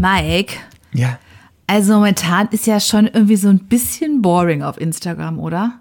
Mike, Ja. also momentan ist ja schon irgendwie so ein bisschen boring auf Instagram, oder?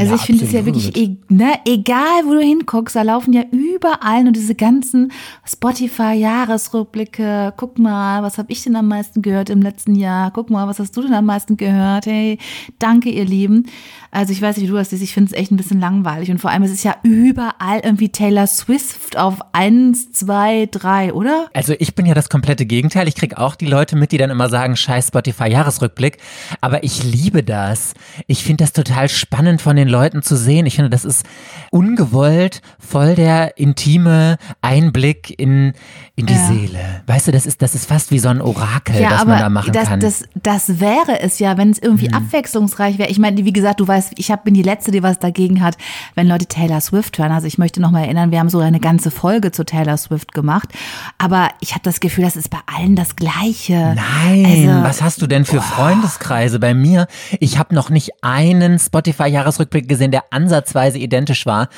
Also Ja, ich finde es ja wirklich, e ne, egal wo du hinguckst, da laufen ja überall nur diese ganzen Spotify-Jahresrückblicke. Guck mal, was habe ich denn am meisten gehört im letzten Jahr? Guck mal, was hast du denn am meisten gehört? Hey, danke ihr Lieben. Also ich weiß nicht, wie du das siehst, ich finde es echt ein bisschen langweilig. Und vor allem, es ist ja überall irgendwie Taylor Swift auf eins, zwei, drei, oder? Also ich bin ja das komplette Gegenteil. Ich krieg auch die Leute mit, die dann immer sagen, scheiß Spotify-Jahresrückblick. Aber ich liebe das. Ich finde das total spannend von den Leuten zu sehen. Ich finde, das ist ungewollt voll der intime Einblick in, in die Ja. Seele. Weißt du, das ist, das ist fast wie so ein Orakel, das man da machen das, kann. Mhm. Das, das wäre es ja, wenn es irgendwie abwechslungsreich wäre. Ich meine, wie gesagt, du weißt, ich hab, bin die Letzte, die was dagegen hat, wenn Leute Taylor Swift hören. Also ich möchte noch mal erinnern, wir haben so eine ganze Folge zu Taylor Swift gemacht. Aber ich habe das Gefühl, das ist bei allen das Gleiche. Nein, Also- was hast du denn für Freundeskreise bei mir? Ich habe noch nicht einen Spotify-Jahresrückblick gesehen, der ansatzweise identisch war.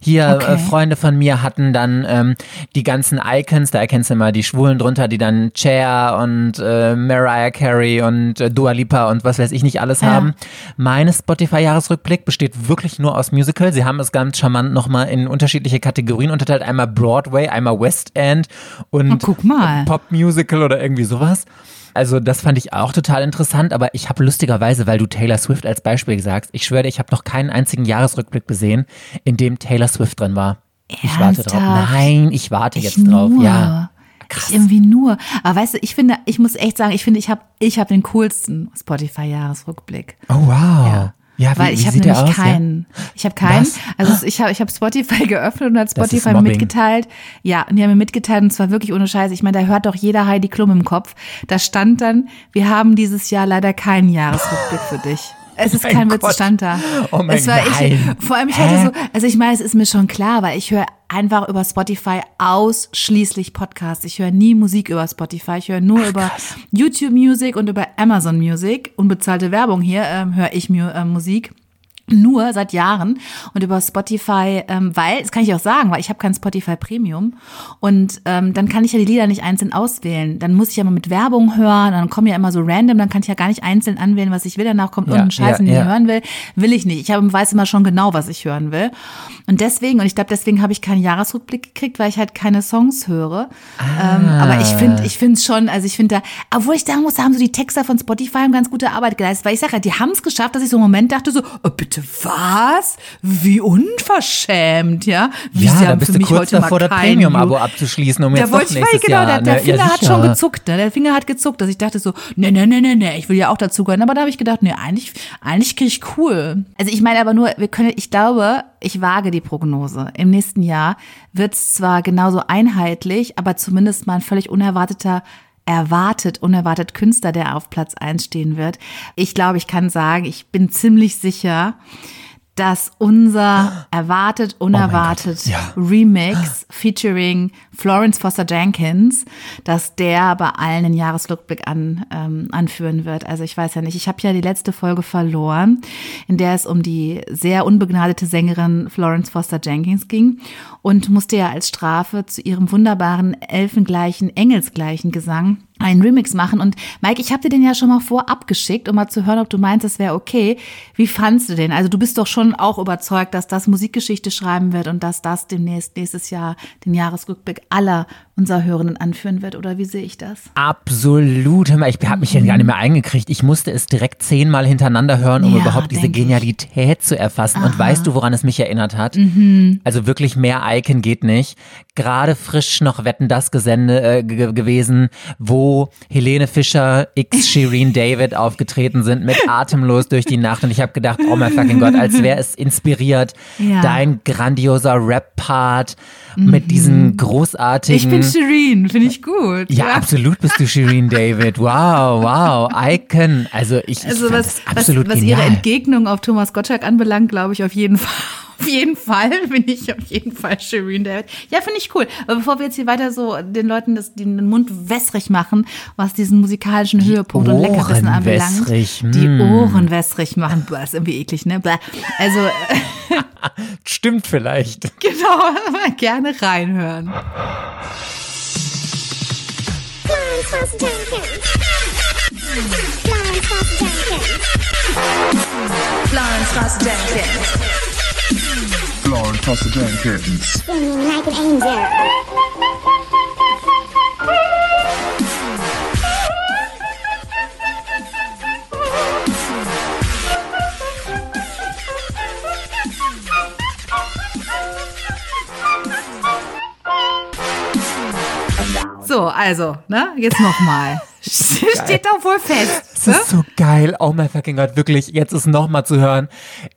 Hier Okay. äh, Freunde von mir hatten dann ähm, die ganzen Icons, da erkennst du immer die Schwulen drunter, die dann Cher und äh, Mariah Carey und äh, Dua Lipa und was weiß ich nicht alles Ja. haben. Meine Spotify-Jahresrückblick besteht wirklich nur aus Musical. Sie haben es ganz charmant nochmal in unterschiedliche Kategorien unterteilt. Einmal Broadway, einmal West End und guck mal. Pop-Musical oder irgendwie sowas. Also das fand ich auch total interessant, aber ich habe lustigerweise, weil du Taylor Swift als Beispiel sagst, ich schwöre ich habe noch keinen einzigen Jahresrückblick gesehen, in dem Taylor Swift drin war. Ich warte drauf. Ernsthaft? Nein, ich warte Ich jetzt drauf. nur. Ja. Ich irgendwie nur. Aber weißt du, ich finde, ich muss echt sagen, ich finde, ich habe ich hab den coolsten Spotify-Jahresrückblick. Oh wow. Ja, wie, Weil ich habe nämlich aus? keinen. Ich habe keinen. Was? Also ich habe ich hab Spotify geöffnet und hat Spotify mir mitgeteilt. Ja, und die haben mir mitgeteilt und zwar wirklich ohne Scheiße. Ich meine, da hört doch jeder Heidi Klum im Kopf. Da stand dann, wir haben dieses Jahr leider keinen Jahresrückblick für dich. Es ist kein Witz, stand da. Oh mein es war ich, vor allem ich Hä? hatte so, also ich meine, es ist mir schon klar, weil ich höre einfach über Spotify ausschließlich Podcasts. Ich höre nie Musik über Spotify. Ich höre nur über YouTube Music und über Amazon Music. Unbezahlte Werbung hier ähm, höre ich mir äh, Musik. Nur seit Jahren und über Spotify, ähm, weil, das kann ich auch sagen, weil ich habe kein Spotify Premium und ähm, dann kann ich ja die Lieder nicht einzeln auswählen. Dann muss ich ja mal mit Werbung hören, dann kommen ja immer so random, dann kann ich ja gar nicht einzeln anwählen, was ich will. Danach kommt Ja, irgendein Scheiß, ja, den ich ja. hören will. Will ich nicht. Ich habe, weiß immer schon genau, was ich hören will. Und deswegen, und ich glaube, deswegen habe ich keinen Jahresrückblick gekriegt, weil ich halt keine Songs höre. Ähm, aber ich finde, ich finde es schon, also ich finde da, obwohl ich sagen muss, da haben so die Texter von Spotify haben ganz gute Arbeit geleistet, weil ich sage ja, die haben es geschafft, dass ich so einen Moment dachte so, oh, bitte was? Wie unverschämt, ja? Wie, Ja, sie da bist für du mich kurz heute mal davor, das Premium-Abo abzuschließen, um da jetzt doch ich, nächstes genau, Jahr. der, der ne? Finger ja, hat schon gezuckt, ne? Der Finger hat gezuckt, dass ich dachte so, ne, ne, ne, ne, ne, ich will ja auch dazugehören. Aber da habe ich gedacht, ne, eigentlich, eigentlich kriege ich cool. Also ich meine aber nur, wir können, ich glaube, ich wage die Prognose. Im nächsten Jahr wird es zwar genauso einheitlich, aber zumindest mal ein völlig unerwarteter erwartet, unerwartet Künstler, der auf Platz eins stehen wird. Ich glaube, ich kann sagen, ich bin ziemlich sicher, dass unser erwartet, unerwartet Oh ja. Remix featuring Florence Foster Jenkins, dass der bei allen den Jahresrückblick an, ähm, anführen wird. Also ich weiß ja nicht, ich habe ja die letzte Folge verloren, in der es um die sehr unbegnadete Sängerin Florence Foster Jenkins ging und musste ja als Strafe zu ihrem wunderbaren elfengleichen, engelsgleichen Gesang einen Remix machen. Und Mike, ich habe dir den ja schon mal vorab geschickt, um mal zu hören, ob du meinst, das wäre okay. Wie fandst du den? Also du bist doch schon auch überzeugt, dass das Musikgeschichte schreiben wird und dass das demnächst nächstes Jahr den Jahresrückblick aller unserer Hörenden anführen wird. Oder wie sehe ich das? Absolut. Hör mal, ich habe mich hier gar nicht mehr eingekriegt. Ich musste es direkt zehnmal hintereinander hören, um Ja, überhaupt diese denk ich. Genialität zu erfassen. Und weißt du, woran es mich erinnert hat? Mhm. Also wirklich mehr Icon geht nicht. Gerade frisch noch Wetten das Gesende äh, ge- gewesen, wo Helene Fischer x Shireen David aufgetreten sind mit Atemlos durch die Nacht. Und ich habe gedacht, oh mein fucking Gott, als wäre es inspiriert. Ja. Dein grandioser Rap-Part mit diesen großartigen... Ich bin Shireen, finde ich gut. Ja, absolut bist du Shireen David. Wow, wow, Icon. Also ich, Also ich was, absolut was, was genial. ihre Entgegnung auf Thomas Gottschalk anbelangt, glaube ich auf jeden Fall. Auf jeden Fall bin ich auf jeden Fall Shireen David. Ja, finde ich cool. Aber bevor wir jetzt hier weiter so den Leuten das, den Mund wässrig machen, was diesen musikalischen Höhepunkt und Leckerbissen Ohren anbelangt, wässrig, die mm. Ohren wässrig machen, Boah, ist irgendwie eklig, ne? Bäh. Also Stimmt vielleicht. genau, gerne reinhören. Florence Foster Jenkins. Foster Jenkins. Florence Foster Jenkins. Singing like an angel. So, also, ne, jetzt nochmal. Steht doch wohl fest. Das ist so geil. Oh my fucking God, wirklich, jetzt ist nochmal zu hören.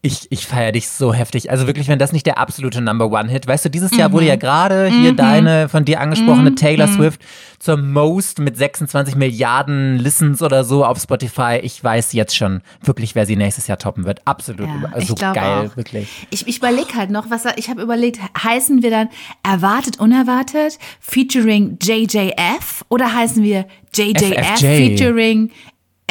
Ich, ich feiere dich so heftig. Also wirklich, wenn das nicht der absolute Number One-Hit, weißt du, dieses Jahr wurde ja gerade hier deine von dir angesprochene Taylor Swift zur Most mit 26 Milliarden Listens oder so auf Spotify. Ich weiß jetzt schon wirklich, wer sie nächstes Jahr toppen wird. Absolut. Ja, also geil, auch. wirklich. Ich, ich überlege halt noch, was ich habe überlegt, heißen wir dann erwartet unerwartet featuring JJF oder heißen wir JJF FFJ. featuring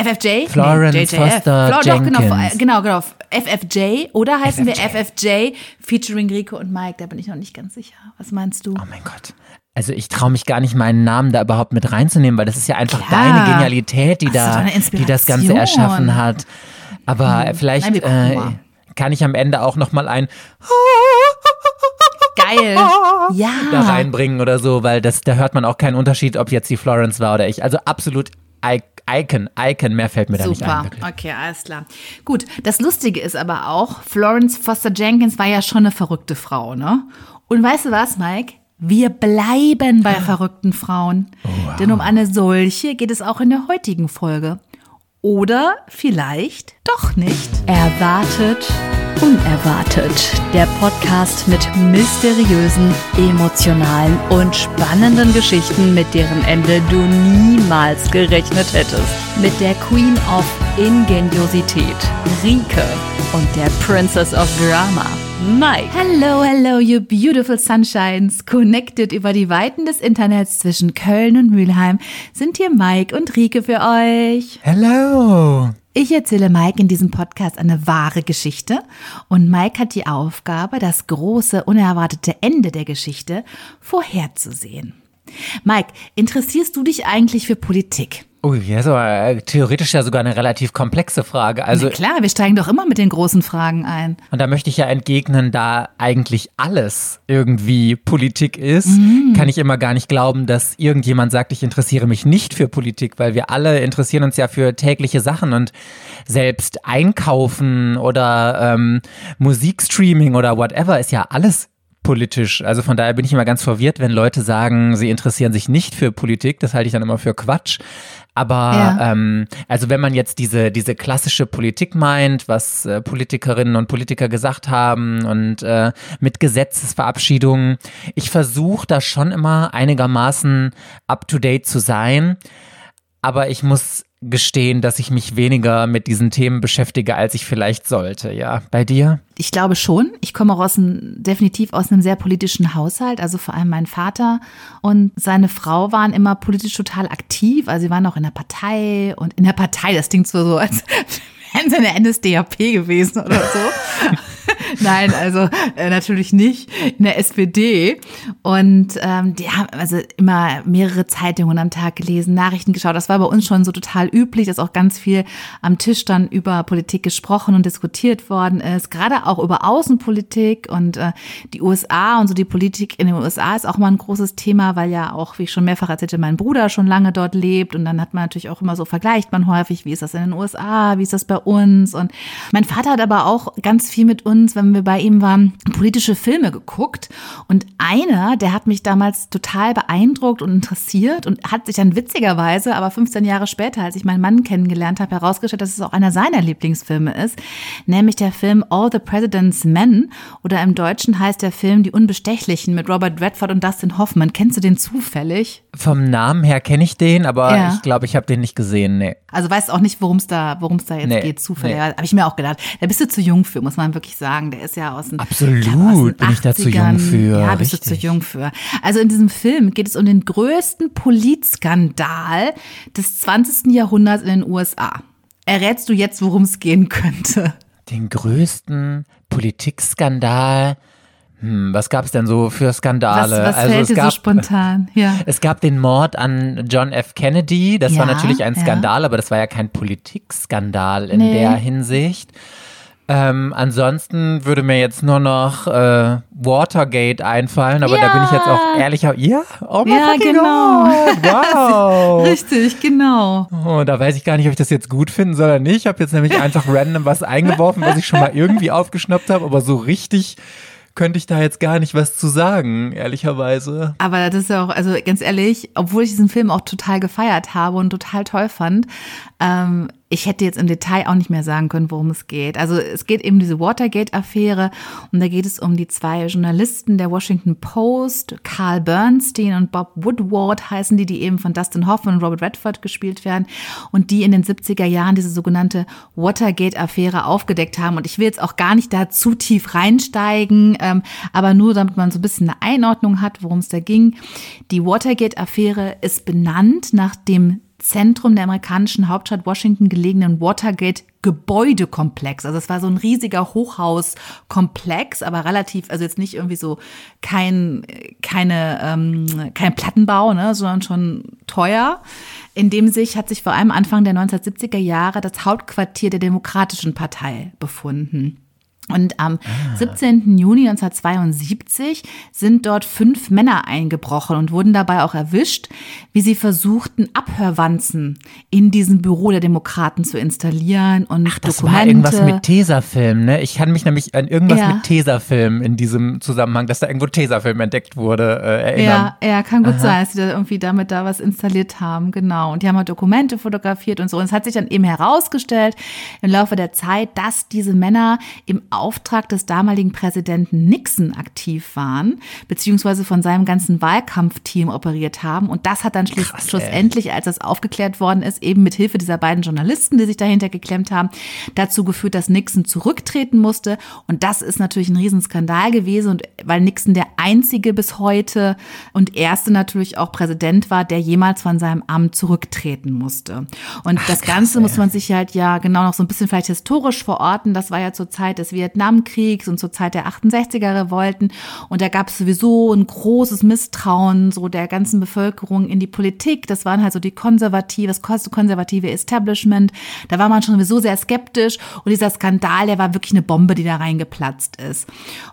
FFJ? Florence JJF. Foster Flo- doch, genau, Jenkins. genau, genau. FFJ oder heißen wir FFJ. FFJ featuring Rico und Mike? Da bin ich noch nicht ganz sicher. Was meinst du? Oh mein Gott. Also ich traue mich gar nicht, meinen Namen da überhaupt mit reinzunehmen, weil das ist ja einfach Klar. deine Genialität, die da, die das Ganze erschaffen hat. Aber vielleicht Nein, äh, kann ich am Ende auch noch mal ein Geil. Ja. da reinbringen oder so, weil das, da hört man auch keinen Unterschied, ob jetzt die Florence war oder ich. Also absolut I- Icon, Icon, mehr fällt mir da nicht Super, ein. Wirklich. okay, alles klar. Gut, das Lustige ist aber auch, Florence Foster Jenkins war ja schon eine verrückte Frau, ne? Und weißt du was, Mike? Wir bleiben bei verrückten Frauen. Denn um eine solche geht es auch in der heutigen Folge. Oder vielleicht doch nicht. Erwartet, unerwartet. Der Podcast mit mysteriösen, emotionalen und spannenden Geschichten, mit deren Ende du niemals gerechnet hättest. Mit der Queen of Ingeniosität, Rike, und der Princess of Drama, Mike. Hello, hello, you beautiful sunshines. Connected über die Weiten des Internets zwischen Köln und Mülheim sind hier Mike und Rike für euch. Hello. Ich erzähle Mike in diesem Podcast eine wahre Geschichte und Mike hat die Aufgabe, das große, unerwartete Ende der Geschichte vorherzusehen. Mike, interessierst du dich eigentlich für Politik? Oh, ja, so, äh, theoretisch ja sogar eine relativ komplexe Frage. Also, Na klar, wir steigen doch immer mit den großen Fragen ein. und da möchte ich ja entgegnen, da eigentlich alles irgendwie Politik ist, Mhm. kann ich immer gar nicht glauben, dass irgendjemand sagt, ich interessiere mich nicht für Politik, weil wir alle interessieren uns ja für tägliche Sachen und selbst Einkaufen oder ähm, Musikstreaming oder whatever ist ja alles politisch. Also von daher bin ich immer ganz verwirrt, wenn Leute sagen, sie interessieren sich nicht für Politik. Das halte ich dann immer für Quatsch. Aber Ja. ähm, also wenn man jetzt diese, diese klassische Politik meint, was äh, Politikerinnen und Politiker gesagt haben und äh, mit Gesetzesverabschiedungen, ich versuche da schon immer einigermaßen up-to-date zu sein. Aber ich muss gestehen, dass ich mich weniger mit diesen Themen beschäftige, als ich vielleicht sollte. Ja, bei dir? Ich glaube schon. Ich komme auch aus einem, definitiv aus einem sehr politischen Haushalt. Also vor allem mein Vater und seine Frau waren immer politisch total aktiv. Also sie waren auch in der Partei und in der Partei, das klingt so, so als wären sie in der NSDAP gewesen oder so. Nein, also äh, natürlich nicht in der SPD. Und ähm, die haben also immer mehrere Zeitungen am Tag gelesen, Nachrichten geschaut. Das war bei uns schon so total üblich, dass auch ganz viel am Tisch dann über Politik gesprochen und diskutiert worden ist. Gerade auch über Außenpolitik und äh, die USA und so die Politik in den USA ist auch mal ein großes Thema, weil ja auch, wie ich schon mehrfach erzählte, mein Bruder schon lange dort lebt. Und dann hat man natürlich auch immer so, vergleicht man häufig, wie ist das in den USA, wie ist das bei uns. Und mein Vater hat aber auch ganz viel mit uns, wenn wir bei ihm waren, politische Filme geguckt. Und einer, der hat mich damals total beeindruckt und interessiert und hat sich dann witzigerweise, aber 15 Jahre später, als ich meinen Mann kennengelernt habe, herausgestellt, dass es auch einer seiner Lieblingsfilme ist, nämlich der Film All the President's Men oder im Deutschen heißt der Film Die Unbestechlichen mit Robert Redford und Dustin Hoffman. Kennst du den zufällig? Vom Namen her kenne ich den, aber Ja. ich glaube, ich habe den nicht gesehen. Nee. Also weißt auch nicht, worum es da, worum es da jetzt Nee, geht, zufällig. nee. Habe ich mir auch gedacht. Da bist du zu jung für, muss man wirklich sagen. Der ist ja aus den Absolut ich glaub, aus den bin ich da zu jung 80ern. für, Ja, bist du richtig. zu jung für. Also in diesem Film geht es um den größten Politskandal des 20. Jahrhunderts in den USA. Errätst du jetzt, worum es gehen könnte? Den größten Politikskandal. Hm, was gab es denn so für Was, Skandale? was also fällt es dir so gab, spontan? Ja. es gab den Mord an John F. Kennedy. Das war Ja, natürlich ein ja. Skandal, aber das war ja kein Politikskandal in Nee. der Hinsicht. Ähm, ansonsten würde mir jetzt nur noch äh, Watergate einfallen, aber da bin ich jetzt auch ehrlicher. Ja, oh my Ja, genau. God. Wow. Richtig, genau. Oh, da weiß ich gar nicht, ob ich das jetzt gut finden soll oder nicht. Ich habe jetzt nämlich einfach random was eingeworfen, was ich schon mal irgendwie aufgeschnappt habe, aber so richtig könnte ich da jetzt gar nicht was zu sagen, ehrlicherweise. Aber das ist ja auch, also ganz ehrlich, obwohl ich diesen Film auch total gefeiert habe und total toll fand, ähm, ich hätte jetzt im Detail auch nicht mehr sagen können, worum es geht. Also es geht eben diese Watergate-Affäre und da geht es um die zwei Journalisten der Washington Post, Carl Bernstein und Bob Woodward heißen die, die eben von Dustin Hoffman und Robert Redford gespielt werden und die in den 70er Jahren diese sogenannte Watergate-Affäre aufgedeckt haben. Und ich will jetzt auch gar nicht da zu tief reinsteigen, ähm, aber nur damit man so ein bisschen eine Einordnung hat, worum es da ging. Die Watergate-Affäre ist benannt nach dem Zentrum der amerikanischen Hauptstadt Washington gelegenen Watergate Gebäudekomplex. Also es war so ein riesiger Hochhauskomplex, aber relativ, also jetzt nicht irgendwie so kein, keine, ähm, kein Plattenbau, ne, sondern schon teuer. In dem sich, hat sich vor allem Anfang der 1970er Jahre das Hauptquartier der Demokratischen Partei befunden. Und am 17. Juni 1972 sind dort fünf Männer eingebrochen und wurden dabei auch erwischt, wie sie versuchten, Abhörwanzen in diesem Büro der Demokraten zu installieren und Das Dokumente. war irgendwas mit Tesafilm, ne? Ich kann mich nämlich an irgendwas Ja. mit Tesafilm in diesem Zusammenhang, dass da irgendwo Tesafilm entdeckt wurde, äh, erinnern. Ja, ja, kann gut sein, dass sie da irgendwie damit da was installiert haben, genau. Und die haben halt Dokumente fotografiert und so. Und es hat sich dann eben herausgestellt im Laufe der Zeit, dass diese Männer im Auftrag des damaligen Präsidenten Nixon aktiv waren, beziehungsweise von seinem ganzen Wahlkampfteam operiert haben. Und das hat dann schluss, Krass, schlussendlich, als das aufgeklärt worden ist, eben mit Hilfe dieser beiden Journalisten, die sich dahinter geklemmt haben, dazu geführt, dass Nixon zurücktreten musste. Und das ist natürlich ein Riesenskandal gewesen. Und weil Nixon der einzige bis heute und erste natürlich auch Präsident war, der jemals von seinem Amt zurücktreten musste. Und das Ganze muss man sich halt ja genau noch so ein bisschen vielleicht historisch verorten. Das war ja zur Zeit des Vietnamkriegs und zur Zeit der 68er Revolten. Und da gab es sowieso ein großes Misstrauen so der ganzen Bevölkerung in die Politik. Das waren halt so die konservative, das konservative Establishment. Da war man schon sowieso sehr skeptisch. Und dieser Skandal, der war wirklich eine Bombe, die da reingeplatzt ist.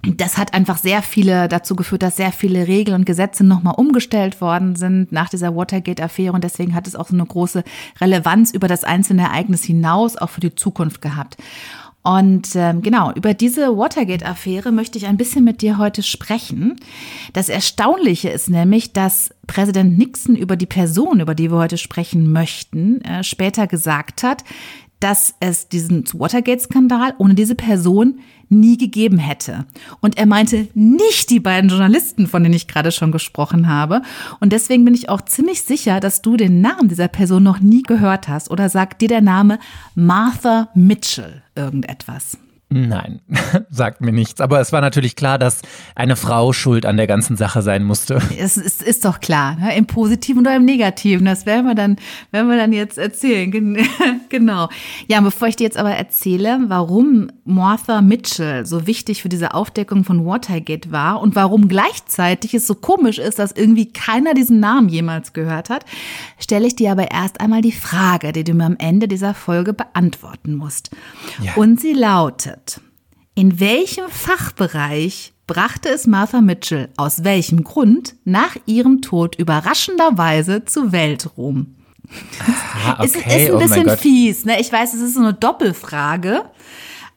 Und das hat einfach sehr viele dazu geführt, dass sehr viele Regeln und Gesetze nochmal umgestellt worden sind nach dieser Watergate-Affäre. Und deswegen hat es auch so eine große Relevanz über das einzelne Ereignis hinaus, auch für die Zukunft gehabt. Und ähm, genau, über diese Watergate-Affäre möchte ich ein bisschen mit dir heute sprechen. Das Erstaunliche ist nämlich, dass Präsident Nixon über die Person, über die wir heute sprechen möchten, äh, später gesagt hat, dass es diesen Watergate-Skandal ohne diese Person nie gegeben hätte. Und er meinte nicht die beiden Journalisten, von denen ich gerade schon gesprochen habe. Und deswegen bin ich auch ziemlich sicher, dass du den Namen dieser Person noch nie gehört hast. Oder sagt dir der Name Martha Mitchell irgendetwas? Nein, sagt mir nichts. Aber es war natürlich klar, dass eine Frau schuld an der ganzen Sache sein musste. Es ist, ist doch klar, ne? im Positiven oder im Negativen. Das werden wir dann, werden wir dann jetzt erzählen. Gen- genau. Ja, bevor ich dir jetzt aber erzähle, warum Martha Mitchell so wichtig für diese Aufdeckung von Watergate war und warum gleichzeitig es so komisch ist, dass irgendwie keiner diesen Namen jemals gehört hat, stelle ich dir aber erst einmal die Frage, die du mir am Ende dieser Folge beantworten musst. Ja. Und sie lautet, in welchem Fachbereich brachte es Martha Mitchell aus welchem Grund nach ihrem Tod überraschenderweise zu Weltruhm? Ah, Es ist, okay, ein oh bisschen Gott. fies, ne? Ich weiß, es ist so eine Doppelfrage.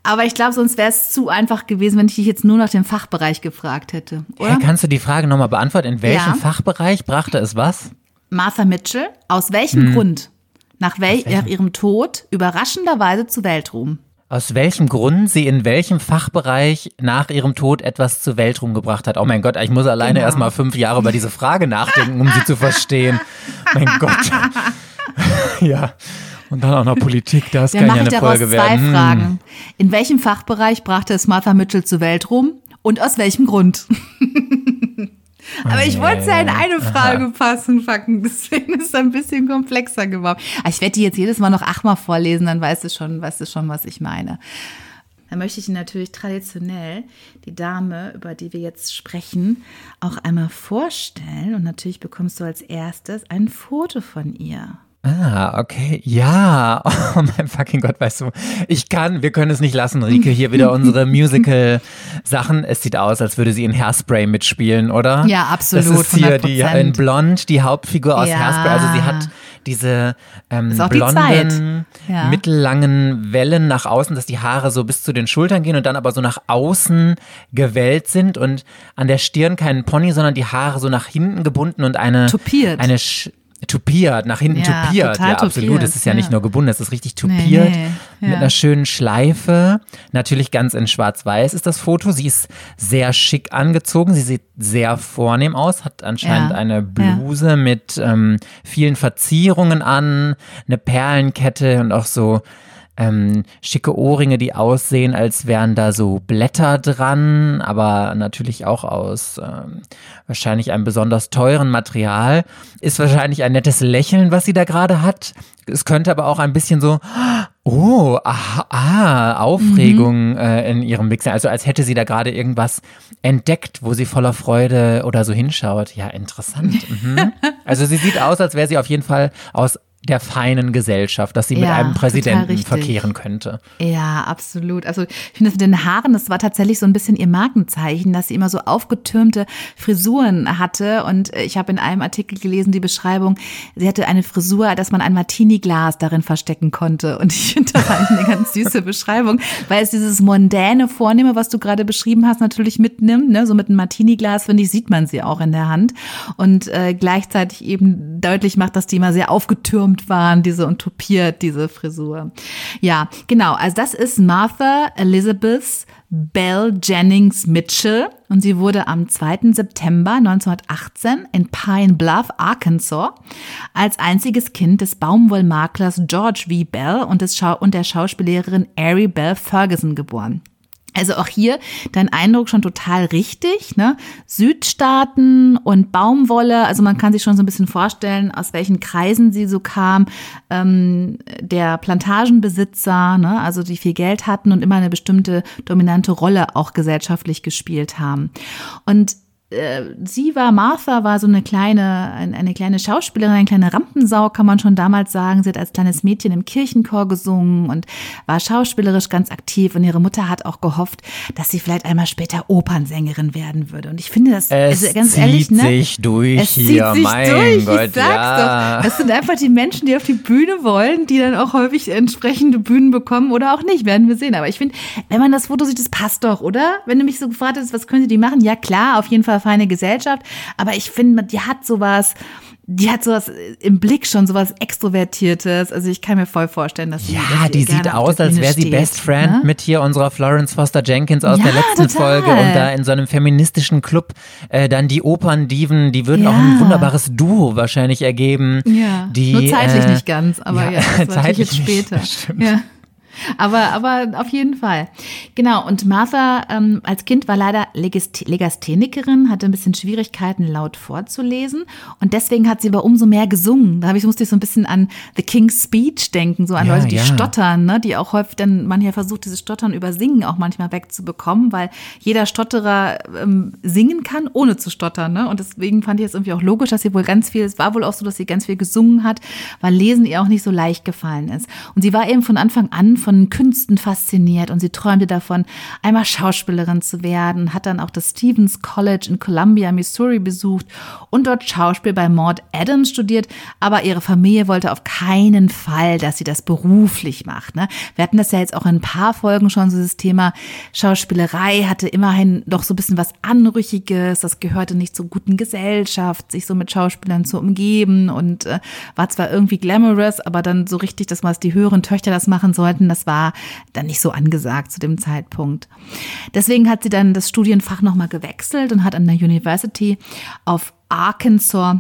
Aber ich glaube, sonst wäre es zu einfach gewesen, wenn ich dich jetzt nur nach dem Fachbereich gefragt hätte, oder? Hey, kannst du die Frage nochmal beantworten? In welchem Ja. Fachbereich brachte es was? Martha Mitchell, aus welchem Hm. Grund nach, wel nach ihrem Tod überraschenderweise zu Weltruhm? Aus welchem Grund sie in welchem Fachbereich nach ihrem Tod etwas zur Weltruhm gebracht hat. Oh mein Gott, ich muss alleine Genau. erst mal fünf Jahre über diese Frage nachdenken, um sie zu verstehen. Mein Gott. ja. Und dann auch noch Politik, das Dann kann ja eine Folge zwei werden. Hm. Fragen. In welchem Fachbereich brachte es Martha Mitchell zu Weltruhm und aus welchem Grund? Aber ich wollte es ja in eine Frage passen, packen, deswegen ist es ein bisschen komplexer geworden. Aber ich werde die jetzt jedes Mal noch achtmal vorlesen, dann weißt du schon, weißt du schon, was ich meine. dann möchte ich Ihnen natürlich traditionell die Dame, über die wir jetzt sprechen, auch einmal vorstellen. Und natürlich bekommst du als erstes ein Foto von ihr. Ah, okay. Ja. Oh mein fucking Gott, weißt du, ich kann, wir können es nicht lassen, Rike, hier wieder unsere Musical-Sachen. Es sieht aus, als würde sie in Hairspray mitspielen, oder? Ja, absolut, Das ist hier die 100%. in Blond, die Hauptfigur aus Ja. Hairspray. Also sie hat diese ähm, blonden. Ja. mittellangen Wellen nach außen, dass die Haare so bis zu den Schultern gehen und dann aber so nach außen gewellt sind und an der Stirn keinen Pony, sondern die Haare so nach hinten gebunden und eine Tupiert. eine Sch tupiert, nach hinten Ja, tupiert. Ja, absolut. Es ist ja, ja. nicht nur gebunden, es ist richtig tupiert. nee, ja. Mit einer schönen Schleife. Natürlich ganz in schwarz-weiß ist das Foto. Sie ist sehr schick angezogen. Sie sieht sehr vornehm aus, hat anscheinend Ja, eine Bluse mit ähm, vielen Verzierungen an, eine Perlenkette und auch so ähm, schicke Ohrringe, die aussehen, als wären da so Blätter dran, aber natürlich auch aus ähm, wahrscheinlich einem besonders teuren Material. Ist wahrscheinlich ein nettes Lächeln, was sie da gerade hat. Es könnte aber auch ein bisschen so, oh, ah, ah Aufregung äh, in ihrem Blick sein. Also als hätte sie da gerade irgendwas entdeckt, wo sie voller Freude oder so hinschaut. Ja, interessant. Mhm. Also sie sieht aus, als wäre sie auf jeden Fall aus der feinen Gesellschaft, dass sie mit Ja, einem total Präsidenten verkehren könnte. Ja, absolut. Also ich finde das mit den Haaren, das war tatsächlich so ein bisschen ihr Markenzeichen, dass sie immer so aufgetürmte Frisuren hatte. Und ich habe in einem Artikel gelesen die Beschreibung, sie hatte eine Frisur, dass man ein Martini-Glas darin verstecken konnte. Und ich finde das eine ganz süße Beschreibung, weil es dieses mondäne Vornehme, was du gerade beschrieben hast, natürlich mitnimmt. Ne? So mit einem Martini-Glas, finde ich, sieht man sie auch in der Hand. Und äh, gleichzeitig eben deutlich macht, dass die immer sehr aufgetürmt waren, diese und tupiert, diese Frisur. Ja, genau. Also das ist Martha Elizabeth Bell Jennings Mitchell und sie wurde am 2. September 1918 in Pine Bluff, Arkansas, als einziges Kind des Baumwollmaklers George V. Bell und, des Schau und der Schauspielerin Ari Bell Ferguson geboren. Also auch hier dein Eindruck schon total richtig, ne? Südstaaten und Baumwolle, also man kann sich schon so ein bisschen vorstellen, aus welchen Kreisen sie so kam. Ähm, der Plantagenbesitzer, ne? also die viel Geld hatten und immer eine bestimmte dominante Rolle auch gesellschaftlich gespielt haben. Und sie war, Martha war so eine kleine, ein- eine kleine Schauspielerin, eine kleine Rampensau, kann man schon damals sagen. Sie hat als kleines Mädchen im Kirchenchor gesungen und war schauspielerisch ganz aktiv. Und ihre Mutter hat auch gehofft, dass sie vielleicht einmal später Opernsängerin werden würde. Und ich finde das, Es also ganz zieht ehrlich, ne? sich durch es hier, zieht sich mein durch, Gott, ich sag's ja. doch. Das sind einfach die Menschen, die auf die Bühne wollen, die dann auch häufig entsprechende Bühnen bekommen oder auch nicht, werden wir sehen. Aber ich finde, wenn man das Foto sieht, das passt doch, oder? Wenn du mich so gefragt hast, was können sie die machen? Ja, klar, auf jeden Fall feine Gesellschaft. Aber ich finde, die hat sowas, die hat sowas im Blick schon, sowas Extrovertiertes. Also ich kann mir voll vorstellen, dass sie Ja, dass die sieht aus, als wäre sie Best Friend ne? mit hier unserer Florence Foster Jenkins aus Ja, der letzten total. Folge und da in so einem feministischen Club äh, dann die Operndiven, die würden Ja. auch ein wunderbares Duo wahrscheinlich ergeben. Ja, die, nur zeitlich äh, nicht ganz, aber ja, das natürlich jetzt zeitlich nicht, später. das stimmt. Ja. Aber, aber auf jeden Fall. Genau, und Martha ähm, als Kind war leider Legist Legasthenikerin, hatte ein bisschen Schwierigkeiten, laut vorzulesen. Und deswegen hat sie aber umso mehr gesungen. Da ich, musste ich so ein bisschen an The King's Speech denken, so an Ja, Leute, die ja. stottern, ne? die auch häufig dann, man ja versucht, dieses Stottern über Singen auch manchmal wegzubekommen, weil jeder Stotterer ähm, singen kann, ohne zu stottern. Ne? Und deswegen fand ich es irgendwie auch logisch, dass sie wohl ganz viel, es war wohl auch so, dass sie ganz viel gesungen hat, weil Lesen ihr auch nicht so leicht gefallen ist. Und sie war eben von Anfang an von Künsten fasziniert und sie träumte davon, einmal Schauspielerin zu werden, hat dann auch das Stevens College in Columbia, Missouri besucht und dort Schauspiel bei Maud Adams studiert, aber ihre Familie wollte auf keinen Fall, dass sie das beruflich macht. Ne? Wir hatten das ja jetzt auch in ein paar Folgen schon, so das Thema Schauspielerei hatte immerhin doch so ein bisschen was Anrüchiges, das gehörte nicht zur guten Gesellschaft, sich so mit Schauspielern zu umgeben und äh, war zwar irgendwie glamorous, aber dann so richtig, dass was die höheren Töchter das machen sollten, das war dann nicht so angesagt zu dem Zeitpunkt. Deswegen hat sie dann das Studienfach nochmal gewechselt und hat an der University of Arkansas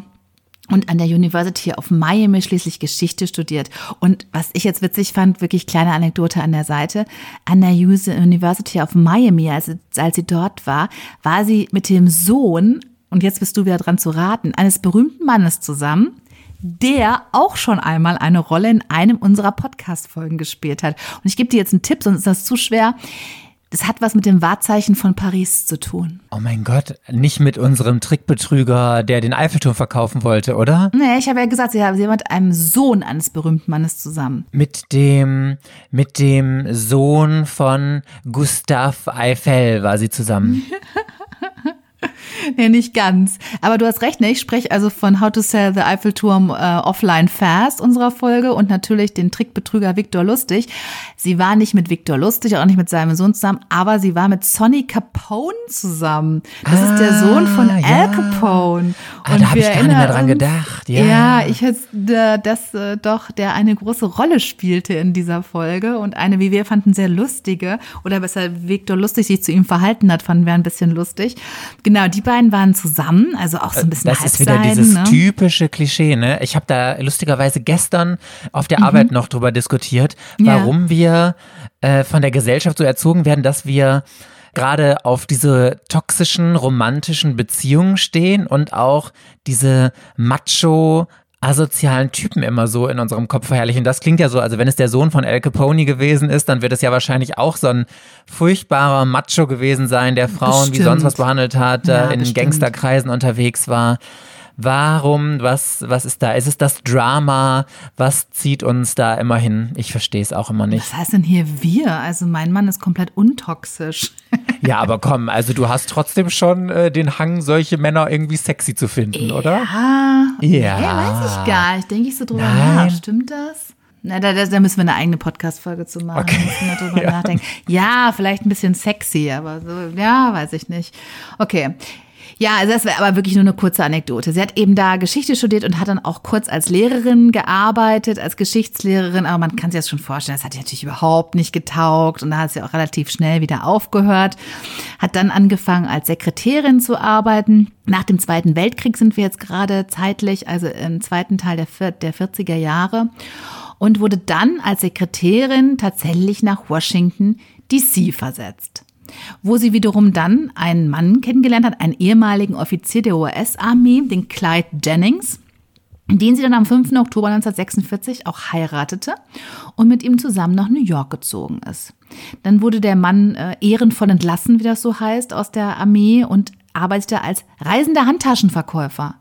und an der University of Miami schließlich Geschichte studiert. Und was ich jetzt witzig fand, wirklich kleine Anekdote an der Seite, an der University of Miami, also als sie dort war, war sie mit dem Sohn, und jetzt bist du wieder dran zu raten, eines berühmten Mannes zusammen, der auch schon einmal eine Rolle in einem unserer Podcast-Folgen gespielt hat. Und ich gebe dir jetzt einen Tipp, sonst ist das zu schwer. Das hat was mit dem Wahrzeichen von Paris zu tun. Oh mein Gott, nicht mit unserem Trickbetrüger, der den Eiffelturm verkaufen wollte, oder? Nee, ich habe ja gesagt, sie haben sie mit einem Sohn eines berühmten Mannes zusammen. Mit dem, mit dem Sohn von Gustave Eiffel war sie zusammen. Nee, nicht ganz. Aber du hast recht, ne? Ich spreche also von How to Sell the Eiffelturm äh, Offline Fast unserer Folge und natürlich den Trickbetrüger Victor Lustig. Sie war nicht mit Victor Lustig, auch nicht mit seinem Sohn zusammen, aber sie war mit Sonny Capone zusammen. Das ist der Sohn von Ah, Al ja. Capone. Ah, da hab ich gar nicht mehr dran gedacht, ja. Ja, ich hätte das äh, doch, der eine große Rolle spielte in dieser Folge und eine, wie wir fanden, sehr lustige oder besser Victor Lustig sich zu ihm verhalten hat, fanden wir ein bisschen lustig. Genau, die beiden waren zusammen, also auch so ein bisschen Äh, Das ist wieder dieses ne? typische Klischee, ne? Ich habe da lustigerweise gestern auf der Arbeit noch drüber diskutiert, Mhm. Ja. warum wir äh, von der Gesellschaft so erzogen werden, dass wir gerade auf diese toxischen, romantischen Beziehungen stehen und auch diese macho asozialen Typen immer so in unserem Kopf verherrlichen. Das klingt ja so, also wenn es der Sohn von Al Capone gewesen ist, dann wird es ja wahrscheinlich auch so ein furchtbarer Macho gewesen sein, der Frauen wie Bestimmt. sonst was behandelt hat, Ja, äh, in bestimmt. Gangsterkreisen unterwegs war. Warum, was, was ist da? Ist es das Drama? Was zieht uns da immer hin? Ich verstehe es auch immer nicht. Was heißt denn hier wir? Also mein Mann ist komplett untoxisch. Ja, aber komm, also du hast trotzdem schon äh, den Hang, solche Männer irgendwie sexy zu finden, oder? Ah, Ja. nee, weiß ich gar nicht. Denke ich so drüber Nein. nach. Stimmt das? Na, da, da, da müssen wir eine eigene Podcast-Folge zu machen. Okay. Müssen wir drüber Ja. nachdenken. Ja, vielleicht ein bisschen sexy, aber so, ja, weiß ich nicht. Okay. Ja, also das wäre aber wirklich nur eine kurze Anekdote. Sie hat eben da Geschichte studiert und hat dann auch kurz als Lehrerin gearbeitet, als Geschichtslehrerin, aber man kann sich das schon vorstellen, das hat ihr natürlich überhaupt nicht getaugt. Und da hat sie auch relativ schnell wieder aufgehört, hat dann angefangen als Sekretärin zu arbeiten. Nach dem Zweiten Weltkrieg sind wir jetzt gerade zeitlich, also im zweiten Teil der, der 40er Jahre. Und wurde dann als Sekretärin tatsächlich nach Washington DC versetzt wo sie wiederum dann einen Mann kennengelernt hat, einen ehemaligen Offizier der US-Armee, den Clyde Jennings, den sie dann am 5. Oktober 1946 auch heiratete und mit ihm zusammen nach New York gezogen ist. Dann wurde der Mann äh, ehrenvoll entlassen, wie das so heißt, aus der Armee und arbeitete als reisender Handtaschenverkäufer.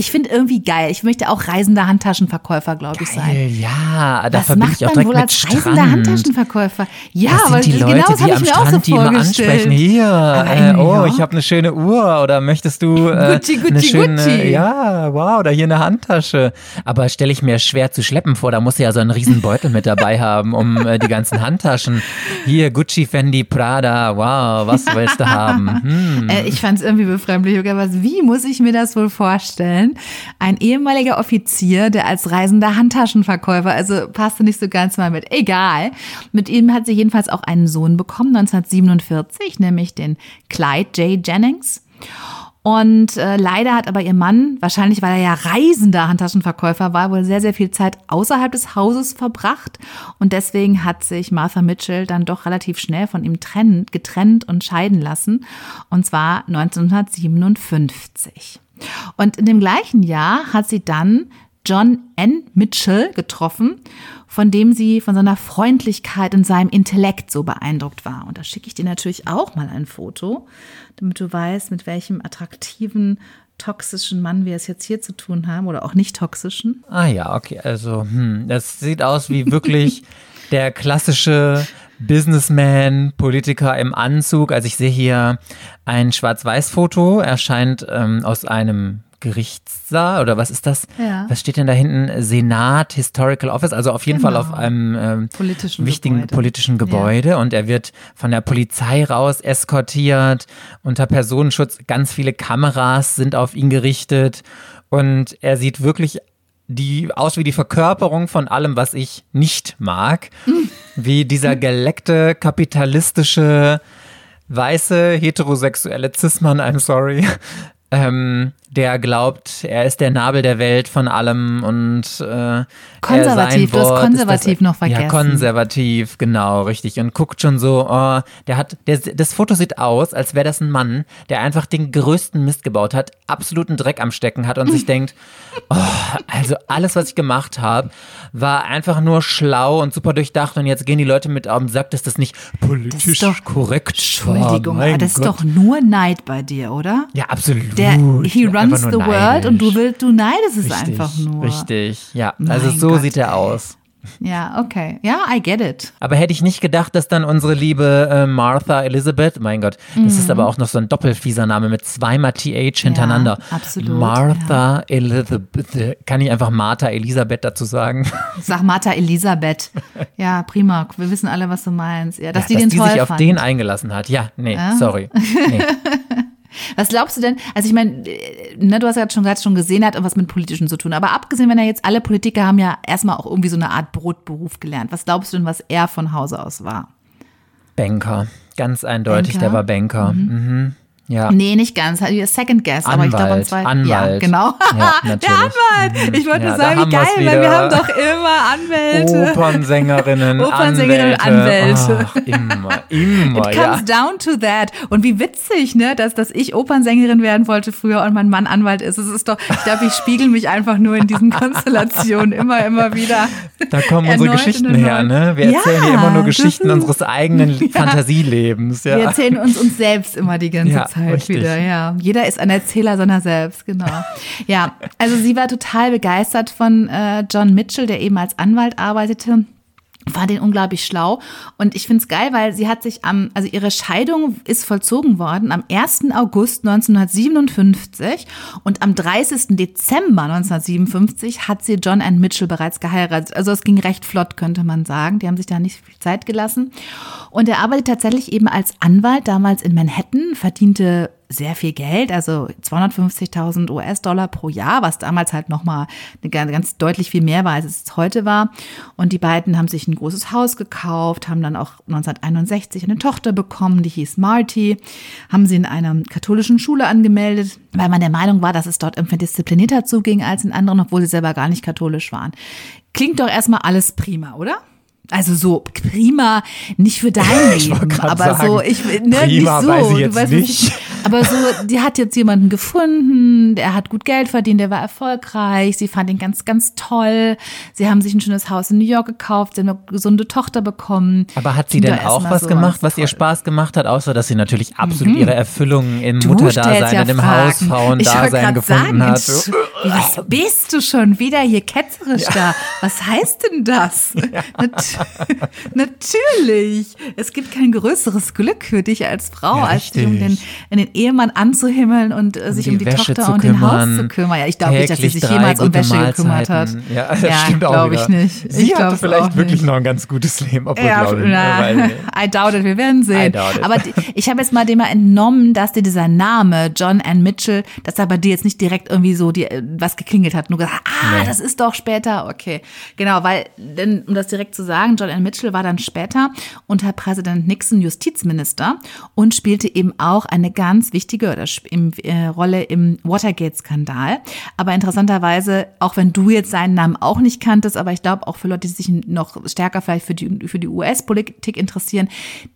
Ich finde irgendwie geil. Ich möchte auch reisender Handtaschenverkäufer, glaube ich, sein. Ja, da Was macht ich auch man direkt wohl mit als reisender Strand. Handtaschenverkäufer? Ja, das sind aber die genau Leute, das die habe am ich mir auch so Strand die immer vorgestellt. ansprechen. Hier, Aber äh, oh, ich habe eine schöne Uhr oder möchtest du äh, Gucci, Gucci, eine schöne, Gucci. ja, wow, oder hier eine Handtasche. Aber stelle ich mir schwer zu schleppen vor, da muss ja so einen riesen Beutel mit dabei haben, um äh, die ganzen Handtaschen. Hier Gucci, Fendi, Prada, wow, was willst du haben? Hm. Äh, ich fand es irgendwie befremdlich. Was, wie muss ich mir das wohl vorstellen? Ein ehemaliger Offizier, der als reisender Handtaschenverkäufer, also passte nicht so ganz mal mit. Egal. Mit ihm hat sie jedenfalls auch einen Sohn bekommen, 1947, nämlich den Clyde J. Jennings. Und äh, leider hat aber ihr Mann, wahrscheinlich weil er ja reisender Handtaschenverkäufer war, wohl sehr, sehr viel Zeit außerhalb des Hauses verbracht. Und deswegen hat sich Martha Mitchell dann doch relativ schnell von ihm trennt, getrennt und scheiden lassen. Und zwar 1957. Und in dem gleichen Jahr hat sie dann John N. Mitchell getroffen, von dem sie von seiner Freundlichkeit und seinem Intellekt so beeindruckt war. Und da schicke ich dir natürlich auch mal ein Foto, damit du weißt, mit welchem attraktiven, toxischen Mann wir es jetzt hier zu tun haben oder auch nicht toxischen. Ah ja, okay, also hm, das sieht aus wie wirklich der klassische Businessman, Politiker im Anzug. Also ich sehe hier ein Schwarz-Weiß-Foto. Er scheint ähm, aus einem Gerichtssaal oder was ist das? Ja. Was steht denn da hinten? Senat, Historical Office, also auf jeden Fall Genau. auf einem ähm, Politischen wichtigen Gebäude. politischen Gebäude und er wird von der Polizei raus eskortiert unter Personenschutz. Ganz viele Kameras sind auf ihn gerichtet und er sieht wirklich die aus wie die Verkörperung von allem, was ich nicht mag. Wie dieser geleckte, kapitalistische, weiße, heterosexuelle Cis-Mann, I'm sorry. Ähm, der glaubt, er ist der Nabel der Welt von allem und äh, Konservativ, er sein du hast Wort konservativ ist das, noch vergessen. Ja, konservativ, genau, richtig. Und guckt schon so, oh, der hat, der, das Foto sieht aus, als wäre das ein Mann, der einfach den größten Mist gebaut hat, absoluten Dreck am Stecken hat und sich denkt, oh, also alles, was ich gemacht habe, war einfach nur schlau und super durchdacht und jetzt gehen die Leute mit auf den Sack, dass das nicht politisch ist doch- korrekt Entschuldigung, war. Mein aber das ist Gott. doch nur Neid bei dir, oder? Ja, absolut. Der, he Einfach runs the world neidisch. und du willst, du neidest es Richtig, einfach nur. Richtig, ja. Mein also so Gott, sieht er ey. aus. Ja, okay. Ja, I get it. Aber hätte ich nicht gedacht, dass dann unsere liebe äh, Martha Elizabeth, mein Gott, das ist aber auch noch so ein doppelfieser Name mit zweimal TH hintereinander. Mhm. absolut, Martha Elizabeth. Kann ich einfach Martha Elisabeth dazu sagen? Sag Martha Elisabeth. Ja, prima. Wir wissen alle, was du meinst. Ja, dass die dass den die toll sich auf fand. den eingelassen hat. Ja, nee, sorry. Nee. Was glaubst du denn? Also ich meine, äh, ne, du hast ja schon gerade schon gesehen, hat irgendwas mit Politischen zu tun. Aber abgesehen, wenn er jetzt alle Politiker haben ja erstmal auch irgendwie so eine Art Brotberuf gelernt. Was glaubst du denn, was er von Hause aus war? Banker. Ganz eindeutig, Banker? der war Banker. Mhm. Ja. Nee, nicht ganz. Second Guess, aber ich glaube am Anwalt, zweiten. Anwalt. Ja, genau. Ja, Der. Anwalt. Ich wollte Ja, nur sagen, wie geil, weil wir haben doch immer Anwälte. Opernsängerinnen, Opernsängerinnen und Anwälte. Ach, immer, immer, It comes down to that. Und wie witzig, ne, dass, dass ich Opernsängerin werden wollte früher und mein Mann Anwalt ist. Es ist doch, ich glaube, ich spiegel mich einfach nur in diesen Konstellationen immer, immer wieder. Da kommen unsere Geschichten her, ne? Wir erzählen hier immer nur Geschichten unseres eigenen Fantasielebens. Wir erzählen uns uns selbst immer die ganze Ja, Zeit richtig. wieder, ja. Jeder ist ein Erzähler seiner selbst, genau. Ja, also sie war total begeistert von äh, John Mitchell, der eben als Anwalt arbeitete. Fand ihn unglaublich schlau. Und ich finde es geil, weil sie hat sich am, also ihre Scheidung ist vollzogen worden am 1. August 1957 und am 30. Dezember 1957 hat sie John Ann Mitchell bereits geheiratet. Also es ging recht flott, könnte man sagen. Die haben sich da nicht viel Zeit gelassen. Und er arbeitet tatsächlich eben als Anwalt damals in Manhattan, verdiente sehr viel Geld, also 250.000 US-Dollar pro Jahr, was damals halt nochmal ganz, ganz deutlich viel mehr war, als es heute war. Und die beiden haben sich ein großes Haus gekauft, haben dann auch 1961 eine Tochter bekommen, die hieß Marty, haben sie in einer katholischen Schule angemeldet, weil man der Meinung war, dass es dort irgendwie disziplinierter zuging als in anderen, obwohl sie selber gar nicht katholisch waren. Klingt doch erstmal alles prima, oder? Also so prima, nicht für dein Leben, aber sagen, so, ich ne, prima nicht so. weiß ich du jetzt weißt, was nicht. Aber so, die hat jetzt jemanden gefunden, der hat gut Geld verdient, der war erfolgreich, sie fand ihn ganz, ganz toll. Sie haben sich ein schönes Haus in New York gekauft, sie haben eine gesunde Tochter bekommen. Aber hat sie denn auch was so gemacht, was ihr toll. Spaß gemacht hat, außer dass sie natürlich absolut ihre Erfüllung im Du Mutterdasein ja Fragen. Ich Hausfrauendasein gefunden sagen, hat? Was bist du schon wieder hier ketzerisch da? Was heißt denn das? Nat natürlich. Es gibt kein größeres Glück für dich als Frau, Ja, als dich um den, richtig. den Ehemann anzuhimmeln und äh, sich die um die Wäsche Tochter und den Haus kümmern, zu kümmern. Ja, ich glaube nicht, dass sie sich jemals um Wäsche gekümmert hat. Ja, das stimmt auch glaube ich nicht. Sie ich hatte vielleicht wirklich nicht. noch ein ganz gutes Leben, obwohl Ja, glaube ich, I doubt it, wir werden sehen. Aber die, ich habe jetzt mal dem mal entnommen, dass dir dieser Name John Ann Mitchell, dass er bei dir jetzt nicht direkt irgendwie so die, äh, was geklingelt hat, nur gesagt, ah, Nee. das ist doch später, okay. Genau, weil, denn, um das direkt zu sagen, John Ann Mitchell war dann später unter Präsident Nixon Justizminister und spielte eben auch eine ganz wichtige sp- im, äh, Rolle im Watergate-Skandal. Aber interessanterweise, auch wenn du jetzt seinen Namen auch nicht kanntest, aber ich glaube auch für Leute, die sich noch stärker vielleicht für die, für die US-Politik interessieren,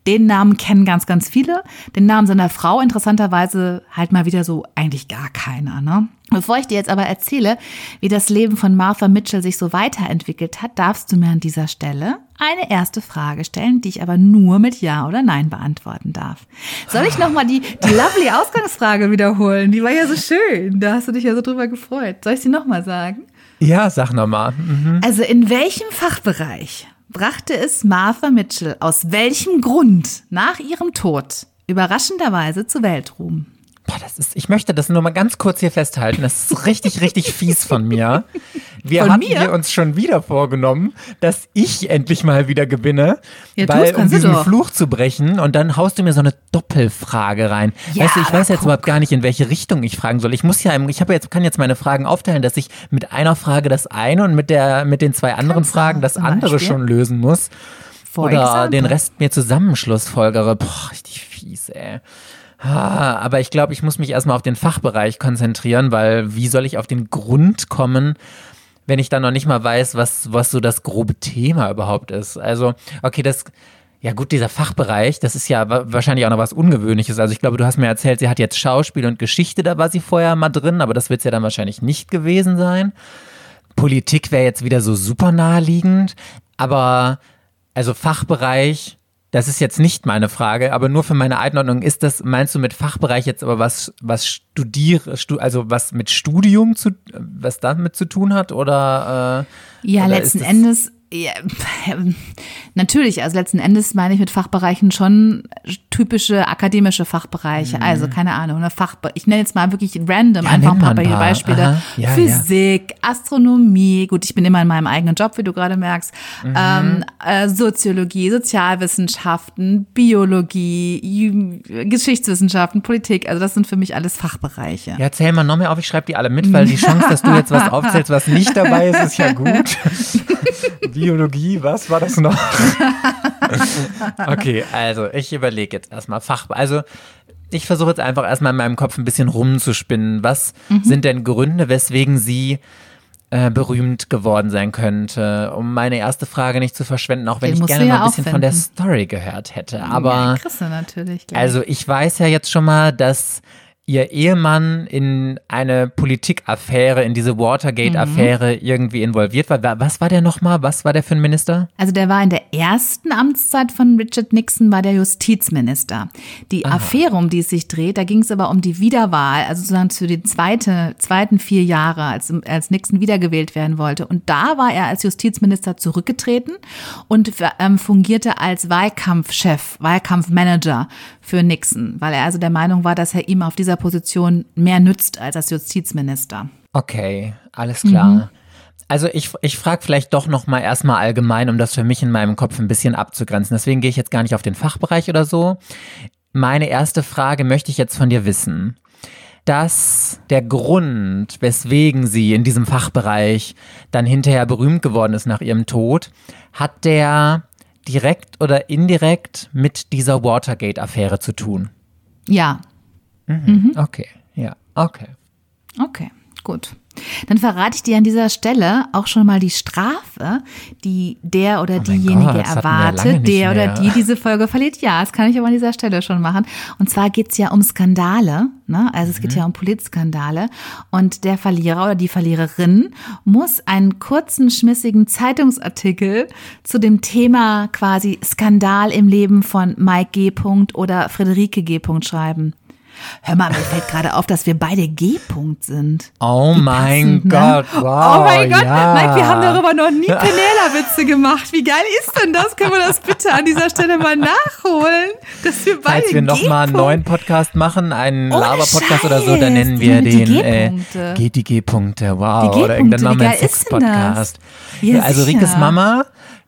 den Namen kennen ganz, ganz viele. Den Namen seiner Frau interessanterweise halt mal wieder so eigentlich gar keiner, ne? Bevor ich dir jetzt aber erzähle, wie das Leben von Martha Mitchell sich so weiterentwickelt hat, darfst du mir an dieser Stelle eine erste Frage stellen, die ich aber nur mit Ja oder Nein beantworten darf. Soll ich nochmal die, die lovely Ausgangsfrage wiederholen? Die war ja so schön. Da hast du dich ja so drüber gefreut. Soll ich sie nochmal sagen? Ja, sag nochmal. Mhm. Also in welchem Fachbereich brachte es Martha Mitchell aus welchem Grund nach ihrem Tod überraschenderweise zu Weltruhm? Boah, das ist, ich möchte das nur mal ganz kurz hier festhalten. Das ist richtig, richtig fies von mir. Wir Von mir? hier uns schon wieder vorgenommen, dass ich endlich mal wieder gewinne, Ja, weil um diesen. Fluch zu brechen und dann haust du mir so eine Doppelfrage rein. Ja, weißt du, ich weiß jetzt guck. überhaupt gar nicht, in welche Richtung ich fragen soll. Ich muss ja, ich habe jetzt, kann jetzt meine Fragen aufteilen, dass ich mit einer Frage das eine und mit der, mit den zwei anderen Kannst Fragen das andere Beispiel. schon lösen muss. For Oder example. den Rest mir Zusammenschlussfolgere. Boah, richtig fies, ey. Ah, aber ich glaube, ich muss mich erstmal auf den Fachbereich konzentrieren, weil wie soll ich auf den Grund kommen, wenn ich dann noch nicht mal weiß, was, was so das grobe Thema überhaupt ist? Also, okay, das, ja gut, dieser Fachbereich, das ist ja wa- wahrscheinlich auch noch was Ungewöhnliches. Also ich glaube, du hast mir erzählt, sie hat jetzt Schauspiel und Geschichte, da war sie vorher mal drin, aber das wird es ja dann wahrscheinlich nicht gewesen sein. Politik wäre jetzt wieder so super naheliegend, aber also Fachbereich, das ist jetzt nicht meine Frage, aber nur für meine Einordnung ist das, meinst du mit Fachbereich jetzt aber was, was studiere, stu, also was mit Studium zu, was damit zu tun hat oder? Äh, Ja, oder letzten Endes, ja, natürlich, also letzten Endes meine ich mit Fachbereichen schon typische akademische Fachbereiche. Also keine Ahnung, eine Fachbe ich nenne jetzt mal wirklich random Mhm. Ja, einfach ein paar paar. Beispiele. Ja, Physik, Astronomie, gut, ich bin immer in meinem eigenen Job, wie du gerade merkst. Mhm. Ähm, äh, Soziologie, Sozialwissenschaften, Biologie, Geschichtswissenschaften, Politik, also das sind für mich alles Fachbereiche. Ja, zähl mal noch mehr auf, ich schreibe die alle mit, weil die Chance, dass du jetzt was aufzählst, was nicht dabei ist, ist ja gut. Biologie, was war das noch? okay, also ich überlege jetzt erstmal Fach. Also ich versuche jetzt einfach erstmal in meinem Kopf ein bisschen rumzuspinnen. Was sind denn Gründe, weswegen sie äh, berühmt geworden sein könnte? Um meine erste Frage nicht zu verschwenden, auch wenn Den ich gerne ja ein bisschen von der. Story gehört hätte. Aber ja, natürlich. gleich. also ich weiß ja jetzt schon mal, dass ihr Ehemann in eine Politikaffäre, in diese Watergate-Affäre irgendwie involviert war. Wa- Was war der nochmal? Was war der für ein Minister? Also der war in der ersten Amtszeit von Richard Nixon, war der Justizminister. Die Affäre, um die es sich dreht, da ging es aber um die Wiederwahl, also sozusagen zu den zweite, zweiten vier Jahre, als, als Nixon wiedergewählt werden wollte. Und da war er als Justizminister zurückgetreten und ähm, fungierte als Wahlkampfchef, Wahlkampfmanager für Nixon, weil er also der Meinung war, dass er ihm auf dieser Position mehr nützt als als Justizminister. Okay, alles klar. Mhm. Also ich, ich frage vielleicht doch nochmal erstmal allgemein, um das für mich in meinem Kopf ein bisschen abzugrenzen. Deswegen gehe ich jetzt gar nicht auf den Fachbereich oder so. Meine erste Frage möchte ich jetzt von dir wissen. Dass der Grund, weswegen sie in diesem Fachbereich dann hinterher berühmt geworden ist nach ihrem Tod, hat der direkt oder indirekt mit dieser Watergate-Affäre zu tun? Ja, Okay, ja, okay. Okay, gut. Dann verrate ich dir an dieser Stelle auch schon mal die Strafe, die der oder Oh diejenige Gott, erwartet, der oder mehr. die diese Folge verliert. Ja, das kann ich aber an dieser Stelle schon machen. Und zwar geht's ja um Skandale, ne? also es geht Mhm. ja um Politskandale. Und der Verlierer oder die Verliererin muss einen kurzen, schmissigen Zeitungsartikel zu dem Thema quasi Skandal im Leben von Mike G. oder Friederike G. schreiben. Hör mal, mir fällt gerade auf, dass wir beide G-Punkt sind. Oh mein ne? Gott, wow. Oh mein Gott, ja. Mike, wir haben darüber noch nie Penela-Witze gemacht. Wie geil ist denn das? Können wir das bitte an dieser Stelle mal nachholen? Dass wir beide Falls wir nochmal einen neuen Podcast machen, einen Ohne Laber-Podcast oder so, dann nennen wir die den äh. G die G-Punkte, wow. Die oder G-Punkte, geil ist denn das? Sex-Podcast. Ja, also. Rikes Mama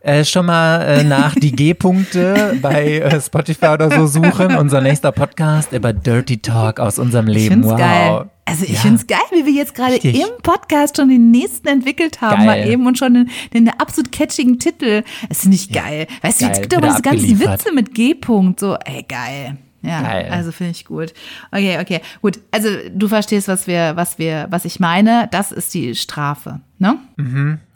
äh, schon mal äh, nach die G-Punkte bei äh, Spotify oder so suchen. Unser nächster Podcast über Dirty Talk aus unserem Leben. wow. geil. Also ich Ja. find's geil, wie wir jetzt gerade im Podcast schon den nächsten entwickelt haben, Geil. mal eben und schon den, den absolut catchigen Titel. Das finde ich geil. Weißt du, es gibt aber diese ganzen. Witze mit G-Punkt, so, ey, geil. Ja, Geil. also finde ich gut. Okay, okay, gut. Also du verstehst, was wir, was wir, was ich meine. Das ist die Strafe, ne?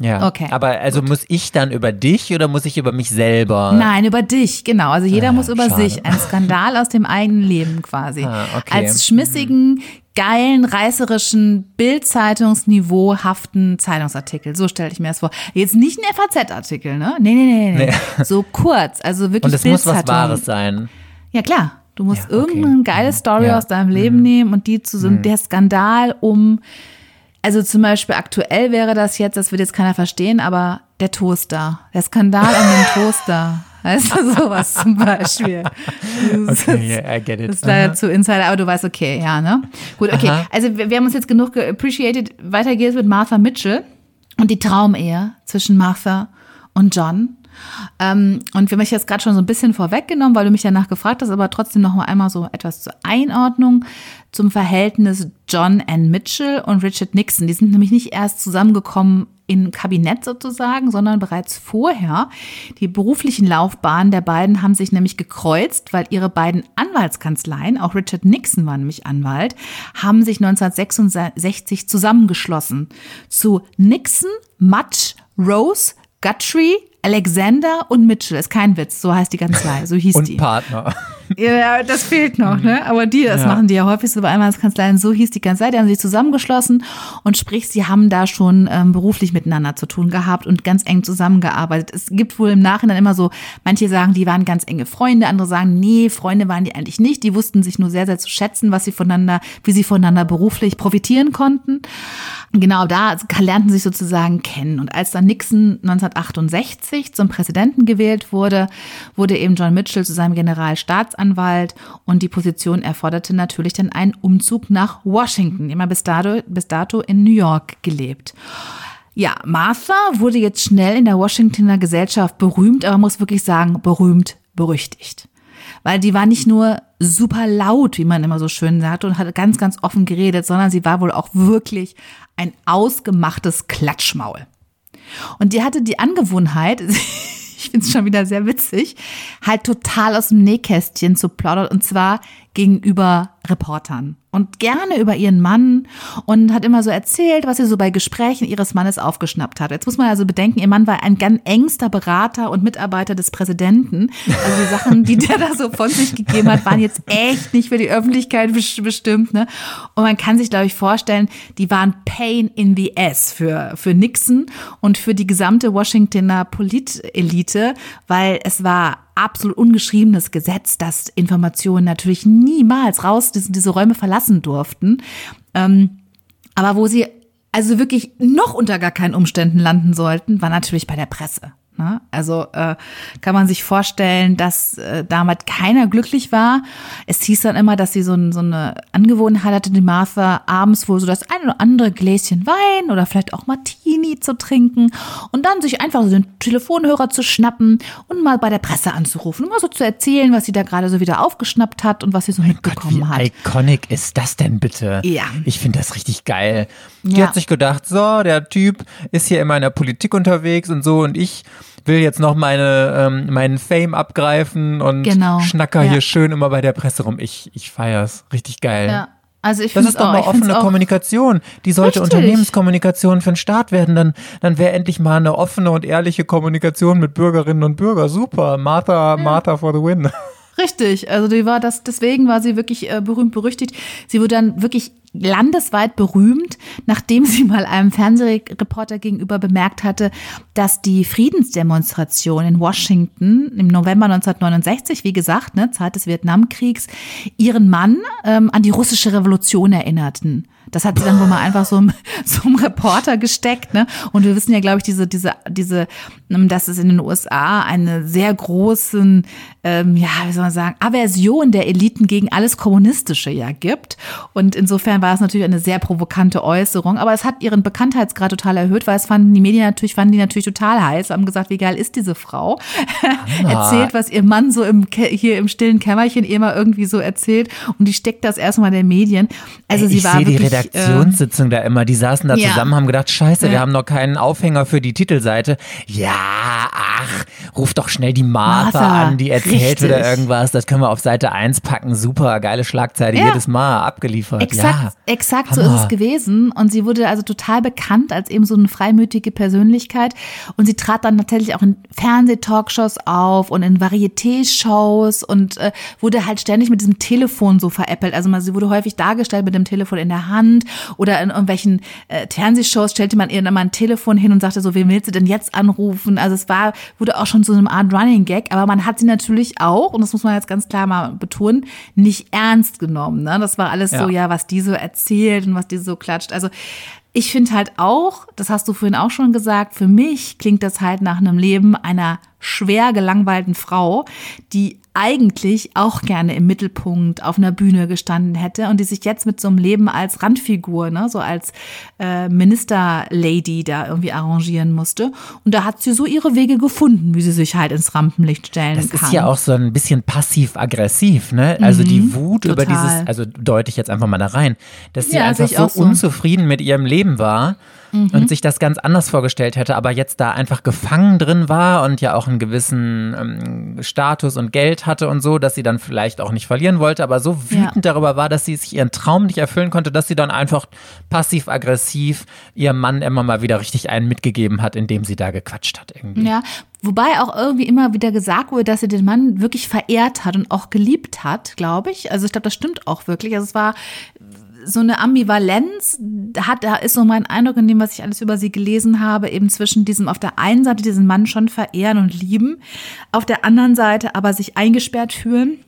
Ja. Okay, Aber also muss ich dann über dich oder muss ich über mich selber? Nein, über dich, genau. Also jeder Ah, muss über schade. sich. Ein Skandal aus dem eigenen Leben quasi. Ah, okay. Als schmissigen, geilen, reißerischen, Bild-Zeitungsniveau-haften Zeitungsartikel. So stelle ich mir das vor. Jetzt nicht ein FAZ-Artikel, ne? Nee, nee, nee, nee. So kurz, also wirklich Und es muss was. Wahres sein. Ja, klar. Du musst Ja, okay. irgendeine geile Story Ja. Mhm. aus deinem Leben nehmen und die zu so der Skandal um, also zum Beispiel aktuell wäre das jetzt, das wird jetzt keiner verstehen, aber der Toaster. Der Skandal um den Toaster. Weißt du, sowas zum Beispiel. Das Okay, ist- yeah, I get it. das ist leider zu Insider, aber du weißt, okay, ja, ne? Gut, okay. Aha. Also wir, wir haben uns jetzt genug appreciated. Weiter geht's mit Martha Mitchell und die Traumehe zwischen Martha und John. Ähm, und wir haben mich jetzt gerade schon so ein bisschen vorweggenommen, weil du mich danach gefragt hast, aber trotzdem noch mal einmal so etwas zur Einordnung zum Verhältnis John N. Mitchell und Richard Nixon. Die sind nämlich nicht erst zusammengekommen im Kabinett sozusagen, sondern bereits vorher. Die beruflichen Laufbahnen der beiden haben sich nämlich gekreuzt, weil ihre beiden Anwaltskanzleien, auch Richard Nixon war nämlich Anwalt, haben sich 1966 zusammengeschlossen zu Nixon, Mutch, Rose, Guthrie, Alexander und Mitchell. Ist kein Witz, so heißt die Kanzlei, so hieß Und die. Partner. Ja, das fehlt noch, ne? Aber die, das Ja. machen die ja häufig so bei Einmalskanzleien. So hieß die Kanzlei, die haben sich zusammengeschlossen und sprich, sie haben da schon ähm, beruflich miteinander zu tun gehabt und ganz eng zusammengearbeitet. Es gibt wohl im Nachhinein immer so, manche sagen, die waren ganz enge Freunde, andere sagen, nee, Freunde waren die eigentlich nicht. Die wussten sich nur sehr, sehr zu schätzen, was sie voneinander, wie sie voneinander beruflich profitieren konnten. Genau, da lernten sie sich sozusagen kennen. Und als dann Nixon 1968 zum Präsidenten gewählt wurde, wurde eben John Mitchell zu seinem Generalstaatsanwalt und die Position erforderte natürlich dann einen Umzug nach Washington. Immer bis dato, bis dato in New York gelebt. Ja, Martha wurde jetzt schnell in der Washingtoner Gesellschaft berühmt, aber muss wirklich sagen, berühmt, berüchtigt. Weil die war nicht nur super laut, wie man immer so schön sagt, und hat ganz, ganz offen geredet, sondern sie war wohl auch wirklich ein ausgemachtes Klatschmaul. Und die hatte die Angewohnheit, ich finde es schon wieder sehr witzig, halt total aus dem Nähkästchen zu plaudern. Und zwar gegenüber Reportern und gerne über ihren Mann und hat immer so erzählt, was sie so bei Gesprächen ihres Mannes aufgeschnappt hat. Jetzt muss man also bedenken, ihr Mann war ein ganz engster Berater und Mitarbeiter des Präsidenten. Also die Sachen, die der da so von sich gegeben hat, waren jetzt echt nicht für die Öffentlichkeit bes- bestimmt. Ne? Und man kann sich, glaube ich, vorstellen, die waren Pain in the ass für, für Nixon und für die gesamte Washingtoner Politelite, weil es war absolut ungeschriebenes Gesetz, dass Informationen natürlich niemals raus diese, Räume verlassen durften. Ähm, aber wo sie also wirklich noch unter gar keinen Umständen landen sollten, war natürlich bei der Presse. Ne? Also äh, kann man sich vorstellen, dass äh, damit keiner glücklich war. Es hieß dann immer, dass sie so, ein, so eine Angewohnheit hatte, die Martha, abends wohl so das ein oder andere Gläschen Wein oder vielleicht auch Martini zu trinken und dann sich einfach so den Telefonhörer zu schnappen und mal bei der Presse anzurufen, um mal so zu erzählen, was sie da gerade so wieder aufgeschnappt hat und was sie so mitbekommen Wie hat. iconic ist das denn bitte? Ja. Ich finde das richtig geil. Die Ja. hat sich gedacht, so, der Typ ist hier in meiner Politik unterwegs und so und ich will jetzt noch meine, ähm, meinen Fame abgreifen und Genau. schnacker Ja. hier schön immer bei der Presse rum. Ich, ich feier's. Richtig geil. Ja. Also ich Das ist doch mal offene Kommunikation. Die sollte Richtig. Unternehmenskommunikation für den Staat werden. Dann, dann wäre endlich mal eine offene und ehrliche Kommunikation mit Bürgerinnen und Bürgern. Super. Martha, Martha for the win. Richtig, also die war das, deswegen war sie wirklich äh, berühmt berüchtigt. Sie wurde dann wirklich landesweit berühmt, nachdem sie mal einem Fernsehreporter gegenüber bemerkt hatte, dass die Friedensdemonstration in Washington im November 1969, wie gesagt, ne, Zeit des Vietnamkriegs, ihren Mann ähm, an die russische Revolution erinnerten. Das hat sie dann wohl mal einfach so, einem- so einem Reporter gesteckt, ne? Und wir wissen ja, glaube ich, diese, diese, diese, ähm, dass es in den USA eine sehr großen, ähm, ja, wie soll man sagen, Aversion der Eliten gegen alles Kommunistische ja gibt. Und insofern war es natürlich eine sehr provokante Äußerung. Aber es hat ihren Bekanntheitsgrad total erhöht, weil es fanden die Medien natürlich, fanden die natürlich total heiß, haben gesagt, wie geil ist diese Frau? erzählt, was ihr Mann so im, hier im stillen Kämmerchen mal irgendwie so erzählt. Und die steckt das erstmal der Medien. Also sie ich war sehe die äh, Redaktionssitzung da immer, die saßen da ja. zusammen, haben gedacht, scheiße, wir Ja. haben noch keinen Aufhänger für die Titelseite. Ja, ach, ruf doch schnell die Martha, Martha, an, die erzählt wieder richtig. irgendwas, das können wir auf Seite 1 packen, super, geile Schlagzeile, Ja. jedes Mal abgeliefert. Exakt, ja. exakt so ist es gewesen. Und sie wurde also total bekannt als eben so eine freimütige Persönlichkeit. Und sie trat dann tatsächlich auch in Fernsehtalkshows auf und in Varieté-Shows und äh, wurde halt ständig mit diesem Telefon so veräppelt. Also man, sie wurde häufig dargestellt mit dem Telefon in der Hand oder in irgendwelchen äh, Fernsehshows stellte man ihr dann mal ein Telefon hin und sagte so, wen willst du denn jetzt anrufen? Also es war, wurde auch schon so eine Art Running Gag, aber man hat sie natürlich auch, und das muss man jetzt ganz klar mal betonen, nicht ernst genommen. Ne? Das war alles so, Ja. ja, was die so erzählt und was die so klatscht. Also ich finde halt auch, das hast du vorhin auch schon gesagt, für mich klingt das halt nach einem Leben einer schwer gelangweilten Frau, die eigentlich auch gerne im Mittelpunkt auf einer Bühne gestanden hätte und die sich jetzt mit so einem Leben als Randfigur, ne, so als äh, Ministerlady da irgendwie arrangieren musste. Und da hat sie so ihre Wege gefunden, wie sie sich halt ins Rampenlicht stellen Das kann. ist ja auch so ein bisschen passiv-aggressiv, ne? Also die Wut über Mhm. total. dieses, also deute ich jetzt einfach mal da rein, dass sie Ja, einfach so, unzufrieden mit ihrem Leben Leben war und sich das ganz anders vorgestellt hätte, aber jetzt da einfach gefangen drin war und ja auch einen gewissen ähm, Status und Geld hatte und so, dass sie dann vielleicht auch nicht verlieren wollte, aber so wütend darüber war, dass sie sich ihren Traum nicht erfüllen konnte, dass sie dann einfach passiv-aggressiv ihrem Mann immer mal wieder richtig einen mitgegeben hat, indem sie da gequatscht hat irgendwie. Ja, wobei auch irgendwie immer wieder gesagt wurde, dass sie den Mann wirklich verehrt hat und auch geliebt hat, glaube ich. Also ich glaube, das stimmt auch wirklich. Also es war so eine Ambivalenz, hat, da ist so mein Eindruck in dem, was ich alles über sie gelesen habe, eben zwischen diesem auf der einen Seite diesen Mann schon verehren und lieben, auf der anderen Seite aber sich eingesperrt fühlen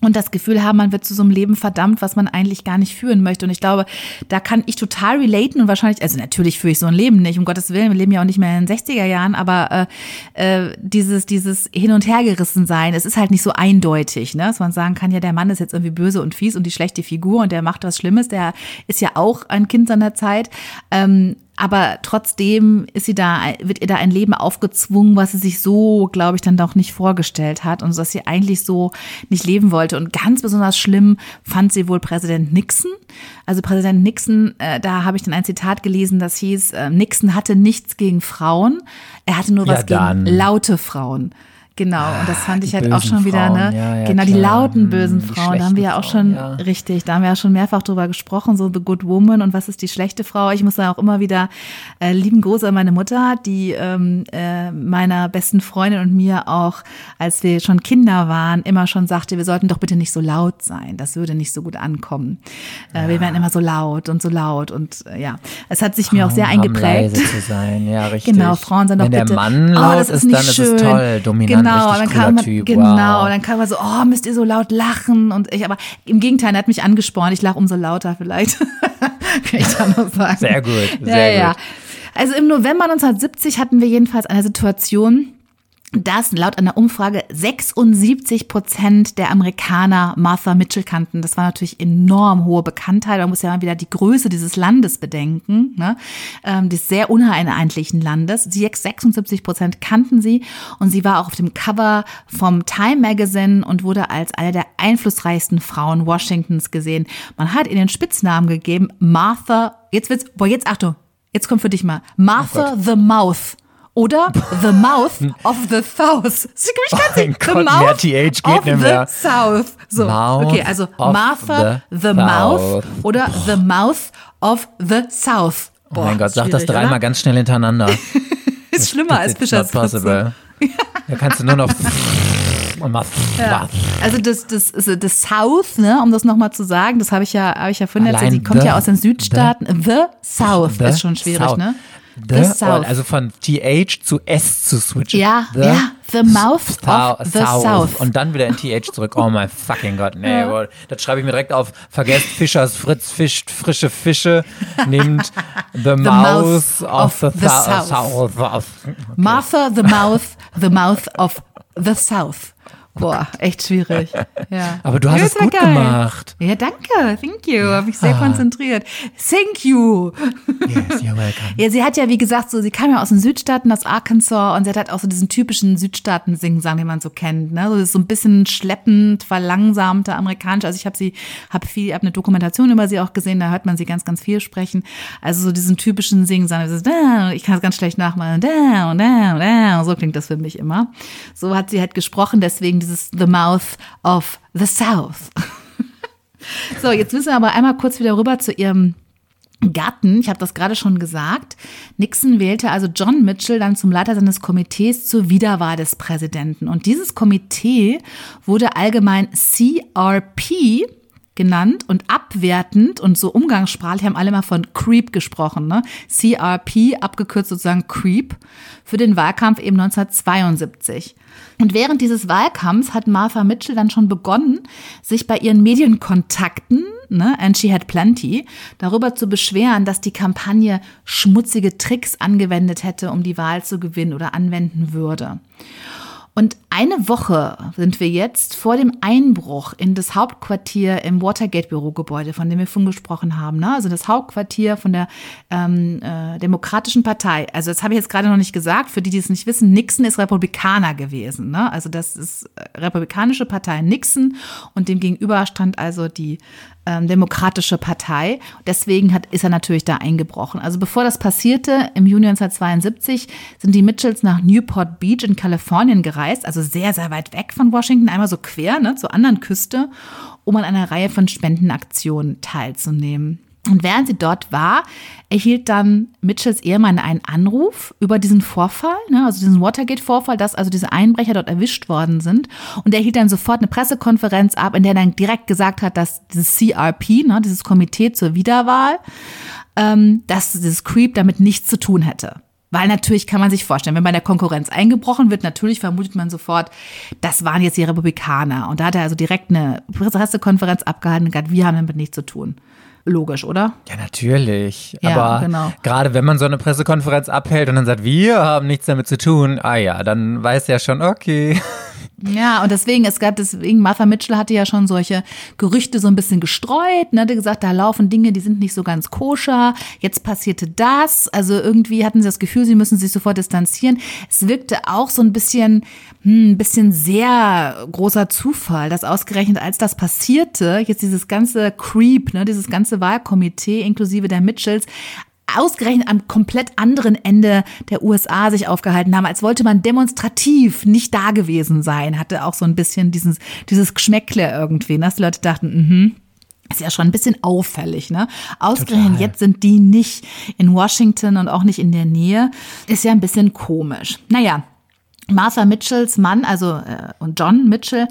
und das Gefühl haben, man wird zu so einem Leben verdammt, was man eigentlich gar nicht führen möchte. Und ich glaube, da kann ich total relaten und wahrscheinlich, also natürlich führe ich so ein Leben nicht, um Gottes Willen, wir leben ja auch nicht mehr in den 60er Jahren, aber äh, äh, dieses, dieses Hin- und Hergerissen sein, es ist halt nicht so eindeutig, ne? dass man sagen kann, ja, der Mann ist jetzt irgendwie böse und fies und die schlechte Figur und der macht was Schlimmes, der ist ja auch ein Kind seiner Zeit. Ähm, aber trotzdem ist sie da, wird ihr da ein Leben aufgezwungen, was sie sich so, glaube ich, dann doch nicht vorgestellt hat und dass sie eigentlich so nicht leben wollte. Und ganz besonders schlimm fand sie wohl Präsident Nixon. Also Präsident Nixon, äh, da habe ich dann ein Zitat gelesen, das hieß, äh, Nixon hatte nichts gegen Frauen, er hatte nur Ja, was gegen dann. laute Frauen. Genau, und das fand die ich halt auch schon wieder, Frauen, ne? ja, ja, genau, die klar. lauten Hm, bösen die Frauen, da haben wir ja auch schon, Frauen, ja. richtig, da haben wir ja schon mehrfach drüber gesprochen, so The Good Woman und was ist die schlechte Frau. Ich muss da auch immer wieder äh, lieben Gruß an meine Mutter, die ähm, äh, meiner besten Freundin und mir auch, als wir schon Kinder waren, immer schon sagte, wir sollten doch bitte nicht so laut sein, das würde nicht so gut ankommen. Äh, Wir werden immer so laut und so laut und äh, ja, es hat sich mir auch sehr Frauen eingeprägt. leise zu sein, ja, richtig. Genau, Frauen sind doch Wenn der bitte. Mann oh, laut das ist, nicht dann ist schön. es toll, dominant, genau, richtig dann cooler man, Typ, Genau, wow. dann kam man so, oh, müsst ihr so laut lachen und ich, aber im Gegenteil, er hat mich angespornt. Ich lach umso lauter vielleicht. Kann ich da noch sagen. Sehr gut, ja, sehr ja. gut. Also im November 1970 hatten wir jedenfalls eine Situation, dass laut einer Umfrage 76 Prozent der Amerikaner Martha Mitchell kannten. Das war natürlich enorm hohe Bekanntheit. Man muss ja mal wieder die Größe dieses Landes bedenken, ne? ähm, des sehr uneinheitlichen Landes. Sie 76 Prozent kannten sie und sie war auch auf dem Cover vom Time Magazine und wurde als eine der einflussreichsten Frauen Washingtons gesehen. Man hat ihr den Spitznamen gegeben, Martha, jetzt wird's, boah, jetzt Achtung, jetzt kommt für dich mal, Martha the Mouth. Oder The Mouth of the South. Sie Oh ganz mein the Gott, mehr Mouth TH geht of nicht mehr. the South. So, Mouth okay, also Martha the the, Mouth oder The Mouth of the South. Oh mein Gott, sag das dreimal ganz schnell hintereinander. Ist schlimmer als It's Fischers not possible. Da kannst du nur noch und machst Ja. Also das, das, also das South, ne, um das nochmal zu sagen, das habe ich ja, habe ich ja vorhin erzählt, sie kommt the- ja aus den Südstaaten. The, South The ist schon schwierig, South. ne? The, The South. Also von TH zu S zu switchen. Ja, the ja, the mouth of the South. Und dann wieder in TH zurück. Oh mein fucking Gott. Nee, boah, das schreibe ich mir direkt auf. Vergesst Fischers Fritz fischt frische Fische. Nehmt the, mouth, of, the, the thou- South. South. Martha the Mouth, the Mouth of the South. Boah, echt schwierig. Ja. Aber du hast Ja, es gut geil. gemacht. Ja, danke. Thank you. Habe mich Ah. sehr konzentriert. Thank you. Yes, you're welcome. Ja, sie hat ja, wie gesagt, so, sie kam ja aus den Südstaaten, aus Arkansas und sie hat halt auch so diesen typischen Südstaaten-Singsang, den man so kennt, ne? So, das ist so ein bisschen schleppend, verlangsamter amerikanisch. Also ich habe sie, habe viel, habe eine Dokumentation über sie auch gesehen, da hört man sie ganz, ganz viel sprechen. Also so diesen typischen Singsang, ich kann es ganz schlecht nachmachen, da da da, so klingt das für mich immer. So hat sie halt gesprochen, deswegen dieses The Mouth of the South. so, jetzt müssen wir aber einmal kurz wieder rüber zu ihrem Gatten, ich habe das gerade schon gesagt, Nixon wählte also John Mitchell dann zum Leiter seines Komitees zur Wiederwahl des Präsidenten. Und dieses Komitee wurde allgemein CRP genannt und abwertend und so umgangssprachlich haben alle mal von Creep gesprochen, ne? CRP, abgekürzt sozusagen Creep, für den Wahlkampf eben 1972. Und während dieses Wahlkampfs hat Martha Mitchell dann schon begonnen, sich bei ihren Medienkontakten, ne, and she had plenty, darüber zu beschweren, dass die Kampagne schmutzige Tricks angewendet hätte, um die Wahl zu gewinnen oder anwenden würde. Und Eine Woche sind wir jetzt vor dem Einbruch in das Hauptquartier im Watergate-Bürogebäude, von dem wir vorhin gesprochen haben. Ne? Also das Hauptquartier von der ähm, äh, Demokratischen Partei. Also das habe ich jetzt gerade noch nicht gesagt. Für die, die es nicht wissen, Nixon ist Republikaner gewesen. Ne? Also das ist äh, Republikanische Partei Nixon und dem gegenüber stand also die ähm, Demokratische Partei. Deswegen hat, ist er natürlich da eingebrochen. Also bevor das passierte, im Juni 1972, sind die Mitchells nach Newport Beach in Kalifornien gereist, also sehr, sehr weit weg von Washington, einmal so quer ne, zur anderen Küste, um an einer Reihe von Spendenaktionen teilzunehmen. Und während sie dort war, erhielt dann Mitchells Ehemann einen Anruf über diesen Vorfall, ne, also diesen Watergate-Vorfall, dass also diese Einbrecher dort erwischt worden sind. Und er hielt dann sofort eine Pressekonferenz ab, in der er dann direkt gesagt hat, dass dieses CRP, ne, dieses Komitee zur Wiederwahl, ähm, dass dieses Creep damit nichts zu tun hätte. Weil natürlich kann man sich vorstellen, wenn bei der Konkurrenz eingebrochen wird, natürlich vermutet man sofort, das waren jetzt die Republikaner. Und da hat er also direkt eine Pressekonferenz abgehalten und gesagt, wir haben damit nichts zu tun. Logisch, oder? Ja, natürlich. Ja, Aber genau. gerade wenn man so eine Pressekonferenz abhält und dann sagt, wir haben nichts damit zu tun, ah ja, dann weiß ja schon, okay. Ja, und deswegen, es gab deswegen, Martha Mitchell hatte ja schon solche Gerüchte so ein bisschen gestreut, ne, hatte gesagt, da laufen Dinge, die sind nicht so ganz koscher. Jetzt passierte das. Also irgendwie hatten sie das Gefühl, sie müssen sich sofort distanzieren. Es wirkte auch so ein bisschen, hm, ein bisschen sehr großer Zufall, dass ausgerechnet als das passierte, jetzt dieses ganze Creep, ne, dieses ganze Wahlkomitee inklusive der Mitchells ausgerechnet am komplett anderen Ende der USA sich aufgehalten haben, als wollte man demonstrativ nicht da gewesen sein, hatte auch so ein bisschen dieses, dieses Geschmäckle irgendwie, ne? dass die Leute dachten, mhm. Ist ja schon ein bisschen auffällig, ne? Ausgerechnet jetzt sind die nicht in Washington und auch nicht in der Nähe. Ist ja ein bisschen komisch. Naja, Martha Mitchells Mann, also äh, und John Mitchell,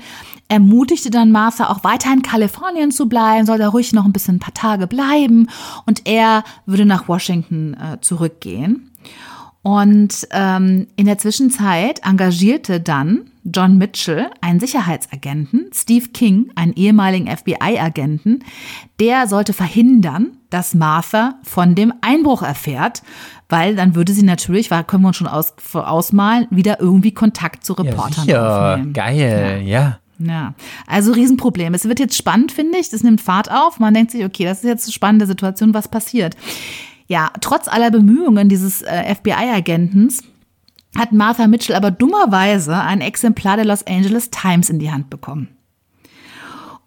ermutigte dann Martha auch weiter in Kalifornien zu bleiben, soll da ruhig noch ein bisschen ein paar Tage bleiben und er würde nach Washington äh, zurückgehen. Und ähm, in der Zwischenzeit engagierte dann John Mitchell einen Sicherheitsagenten, Steve King, einen ehemaligen FBI-Agenten, der sollte verhindern, dass Martha von dem Einbruch erfährt, weil dann würde sie natürlich, können wir uns schon aus, ausmalen, wieder irgendwie Kontakt zu Ja, Reportern sicher. aufnehmen. Geil, ja. Ja, also Riesenproblem. Es wird jetzt spannend, finde ich. Das nimmt Fahrt auf. Man denkt sich, okay, das ist jetzt eine spannende Situation, was passiert. Ja, trotz aller Bemühungen dieses äh, FBI-Agentens hat Martha Mitchell aber dummerweise ein Exemplar der Los Angeles Times in die Hand bekommen.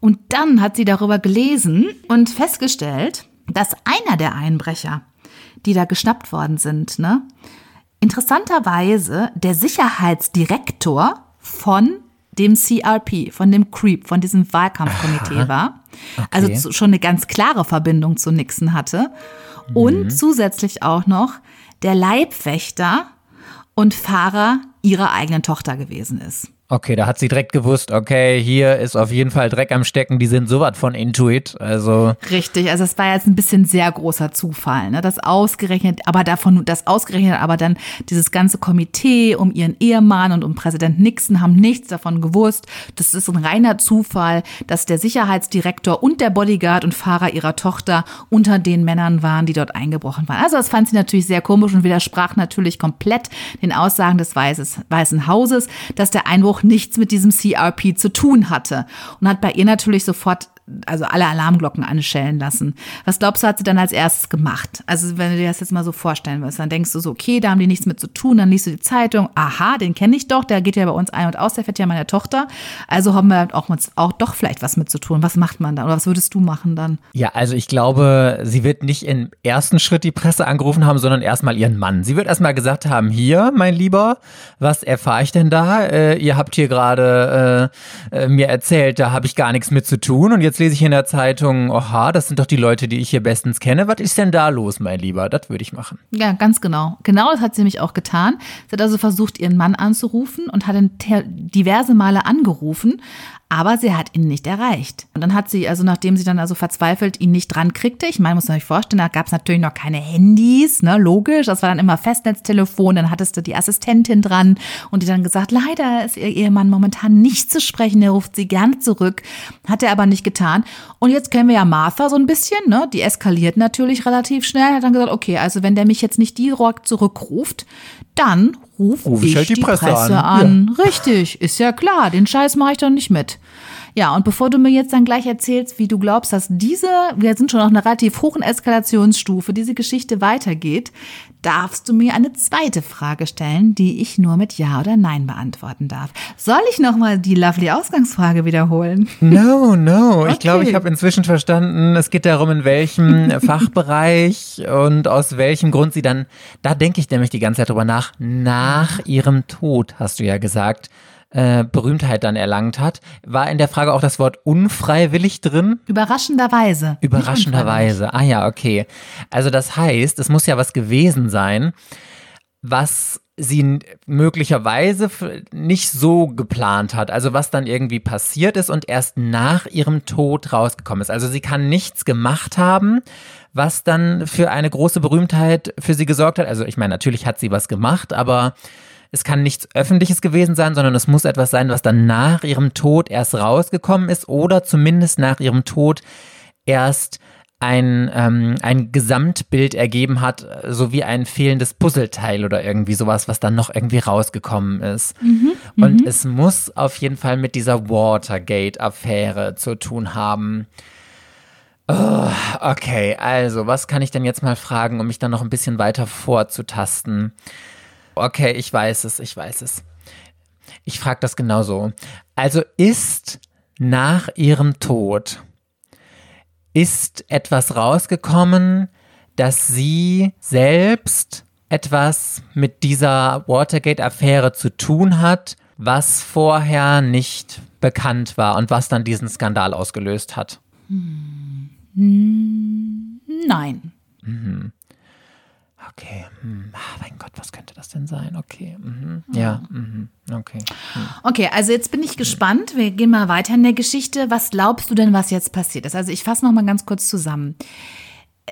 Und dann hat sie darüber gelesen und festgestellt, dass einer der Einbrecher, die da geschnappt worden sind, ne, interessanterweise der Sicherheitsdirektor von dem CRP, von dem Creep, von diesem Wahlkampfkomitee war. Also zu, schon eine ganz klare Verbindung zu Nixon hatte. Und zusätzlich auch noch der Leibwächter und Fahrer ihrer eigenen Tochter gewesen ist. Okay, da hat sie direkt gewusst, okay, hier ist auf jeden Fall Dreck am Stecken, die sind sowas von Intuit. Also, Richtig, also es war jetzt ein bisschen sehr großer Zufall, ne? Das ausgerechnet, aber davon, das ausgerechnet, aber dann dieses ganze Komitee um ihren Ehemann und um Präsident Nixon haben nichts davon gewusst. Das ist ein reiner Zufall, dass der Sicherheitsdirektor und der Bodyguard und Fahrer ihrer Tochter unter den Männern waren, die dort eingebrochen waren. Also das fand sie natürlich sehr komisch und widersprach natürlich komplett den Aussagen des Weißes, Weißen Hauses, dass der Einbruch nichts mit diesem CRP zu tun hatte. Und hat bei ihr natürlich sofort also alle Alarmglocken anschellen lassen. Was glaubst du, hat sie dann als erstes gemacht? Also wenn du dir das jetzt mal so vorstellen willst, dann denkst du so, okay, da haben die nichts mit zu tun, dann liest du die Zeitung, aha, den kenne ich doch, der geht ja bei uns ein und aus, der fährt ja meine Tochter. Also haben wir auch, mit, auch doch vielleicht was mit zu tun. Was macht man dann? Oder was würdest du machen dann? ja, also ich glaube, sie wird nicht im ersten Schritt die Presse angerufen haben, sondern erstmal ihren Mann. Sie wird erstmal gesagt haben, hier, mein Lieber, was erfahre ich denn da? Äh, ihr habt hier gerade äh, äh, mir erzählt, da habe ich gar nichts mit zu tun und jetzt lese ich in der Zeitung, oha, das sind doch die Leute, die ich hier bestens kenne. Was ist denn da los, mein Lieber? Das würde ich machen. Ja, ganz genau. Genau das hat sie nämlich auch getan. Sie hat also versucht, ihren Mann anzurufen und hat ihn diverse Male angerufen, aber sie hat ihn nicht erreicht. Und dann hat sie, also nachdem sie dann also verzweifelt ihn nicht dran kriegte, ich meine, muss man sich vorstellen, da gab es natürlich noch keine Handys, ne, logisch, das war dann immer Festnetztelefon, dann hattest du die Assistentin dran und die dann gesagt, leider ist ihr Ehemann momentan nicht zu sprechen, er ruft sie gern zurück, hat er aber nicht getan. Und jetzt kennen wir ja Martha so ein bisschen, ne, die eskaliert natürlich relativ schnell, hat dann gesagt, okay, also wenn der mich jetzt nicht direkt zurückruft, dann ruf Ruf ich halt die, die Presse, Presse an. Richtig, ist ja klar, den Scheiß mache ich doch nicht mit. Ja, und bevor du mir jetzt dann gleich erzählst, wie du glaubst, dass diese, wir sind schon auf einer relativ hohen Eskalationsstufe, diese Geschichte weitergeht, darfst du mir eine zweite Frage stellen, die ich nur mit Ja oder Nein beantworten darf. Soll ich nochmal die lovely Ausgangsfrage wiederholen? No, no. Ich glaube, Okay. ich habe inzwischen verstanden, es geht darum, in welchem Fachbereich und aus welchem Grund sie dann, da denke ich nämlich die ganze Zeit drüber nach, nach ihrem Tod, hast du ja gesagt, äh, Berühmtheit dann erlangt hat. War in der Frage auch das Wort unfreiwillig drin? Überraschenderweise. Überraschenderweise. Ah ja, okay. Also das heißt, es muss ja was gewesen sein, was sie möglicherweise nicht so geplant hat. Also was dann irgendwie passiert ist und erst nach ihrem Tod rausgekommen ist. Also sie kann nichts gemacht haben, was dann für eine große Berühmtheit für sie gesorgt hat. Also ich meine, natürlich hat sie was gemacht, aber es kann nichts Öffentliches gewesen sein, sondern es muss etwas sein, was dann nach ihrem Tod erst rausgekommen ist oder zumindest nach ihrem Tod erst ein, ähm, ein Gesamtbild ergeben hat, sowie ein fehlendes Puzzleteil oder irgendwie sowas, was dann noch irgendwie rausgekommen ist. Und es muss auf jeden Fall mit dieser Watergate-Affäre zu tun haben. Oh, okay, also, was kann ich denn jetzt mal fragen, um mich dann noch ein bisschen weiter vorzutasten? Okay, ich weiß es, ich weiß es. Ich frage das genauso. Also ist nach ihrem Tod ist etwas rausgekommen, dass sie selbst etwas mit dieser Watergate-Affäre zu tun hat, was vorher nicht bekannt war und was dann diesen Skandal ausgelöst hat. Nein. Okay, hm. ah, mein Gott, was könnte das denn sein? Okay, mhm. ja, mhm. okay. Okay, also jetzt bin ich gespannt. Wir gehen mal weiter in der Geschichte. Was glaubst du denn, was jetzt passiert ist? Also ich fasse noch mal ganz kurz zusammen.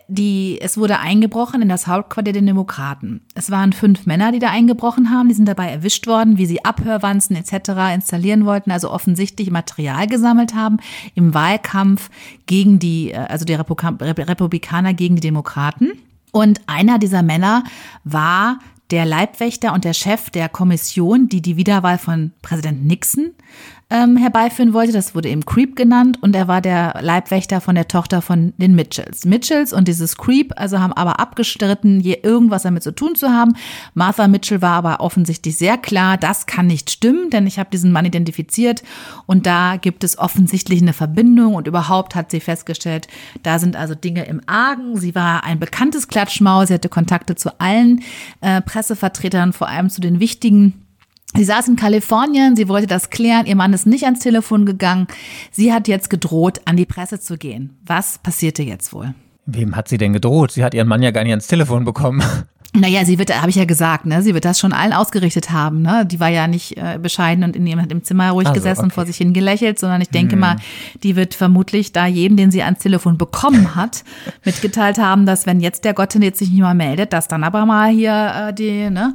Die, es wurde eingebrochen in das Hauptquartier der Demokraten. Es waren fünf Männer, die da eingebrochen haben. Die sind dabei erwischt worden, wie sie Abhörwanzen etc. installieren wollten, also offensichtlich Material gesammelt haben im Wahlkampf gegen die, äh, also die Repu- Republikaner gegen die Demokraten. Und einer dieser Männer war der Leibwächter und der Chef der Kommission, die die Wiederwahl von Präsident Nixon ähm, herbeiführen wollte. Das wurde eben Creep genannt und er war der Leibwächter von der Tochter von den Mitchells. Mitchells und dieses Creep, also haben aber abgestritten, je irgendwas damit zu tun zu haben. Martha Mitchell war aber offensichtlich sehr klar, das kann nicht stimmen, denn ich habe diesen Mann identifiziert und da gibt es offensichtlich eine Verbindung und überhaupt hat sie festgestellt, da sind also Dinge im Argen. Sie war ein bekanntes Klatschmaus, sie hatte Kontakte zu allen äh, Pressevertretern, vor allem zu den wichtigen Sie saß in Kalifornien, sie wollte das klären, ihr Mann ist nicht ans Telefon gegangen. Sie hat jetzt gedroht, an die Presse zu gehen. Was passierte jetzt wohl? Wem hat sie denn gedroht? Sie hat ihren Mann ja gar nicht ans Telefon bekommen. Naja, sie wird, habe ich ja gesagt, ne, sie wird das schon allen ausgerichtet haben. Ne? Die war ja nicht äh, bescheiden und in ihrem im Zimmer ruhig Also, gesessen und okay. vor sich hingelächelt, sondern ich denke mal, die wird vermutlich da jedem, den sie ans Telefon bekommen hat, mitgeteilt haben, dass wenn jetzt der Gottin jetzt sich nicht mal meldet, dass dann aber mal hier äh, die, ne,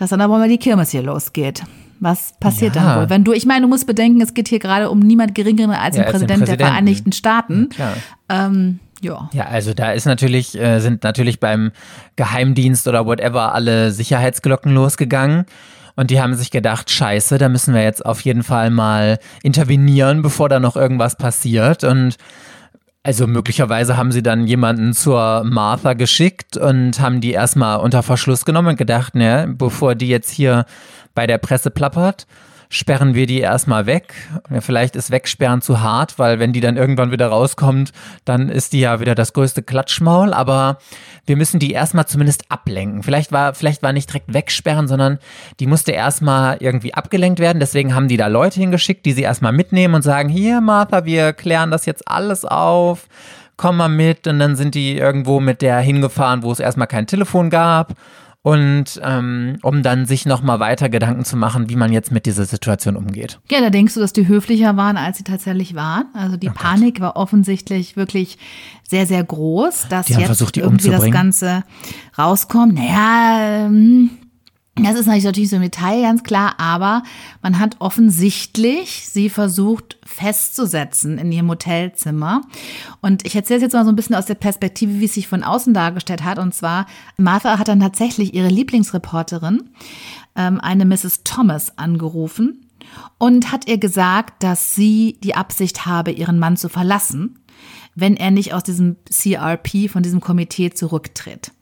dass dann aber mal die Kirmes hier losgeht. Was passiert Ja. dann wohl? Wenn du, ich meine, du musst bedenken, es geht hier gerade um niemand geringeren als Ja, den als den Präsident der Präsidenten. Vereinigten Staaten. Klar. Ähm, ja. Ja, also da ist natürlich, äh, sind natürlich beim Geheimdienst oder whatever alle Sicherheitsglocken losgegangen. Und die haben sich gedacht, scheiße, da müssen wir jetzt auf jeden Fall mal intervenieren, bevor da noch irgendwas passiert. Und also möglicherweise haben sie dann jemanden zur Martha geschickt und haben die erstmal unter Verschluss genommen und gedacht, ne, bevor die jetzt hier bei der Presse plappert, sperren wir die erstmal weg. Ja, vielleicht ist Wegsperren zu hart, weil wenn die dann irgendwann wieder rauskommt, dann ist die ja wieder das größte Klatschmaul, aber wir müssen die erstmal zumindest ablenken. Vielleicht war, vielleicht war nicht direkt wegsperren, sondern die musste erstmal irgendwie abgelenkt werden. Deswegen haben die da Leute hingeschickt, die sie erstmal mitnehmen und sagen, hier Martha, wir klären das jetzt alles auf. Komm mal mit. Und dann sind die irgendwo mit der hingefahren, wo es erstmal kein Telefon gab. Und ähm, um dann sich nochmal weiter Gedanken zu machen, wie man jetzt mit dieser Situation umgeht. Ja, da denkst du, dass die höflicher waren, als sie tatsächlich waren. Also die Panik war offensichtlich wirklich sehr, sehr groß, dass jetzt versucht, die irgendwie das. Ganze rauskommt. Naja, ähm, das ist natürlich so im Detail ganz klar, aber man hat offensichtlich sie versucht festzusetzen in ihrem Hotelzimmer. Und ich erzähle es jetzt mal so ein bisschen aus der Perspektive, wie es sich von außen dargestellt hat. Und zwar, Martha hat dann tatsächlich ihre Lieblingsreporterin ähm, eine Mrs. Thomas angerufen und hat ihr gesagt, dass sie die Absicht habe, ihren Mann zu verlassen, wenn er nicht aus diesem CRP, von diesem Komitee zurücktritt.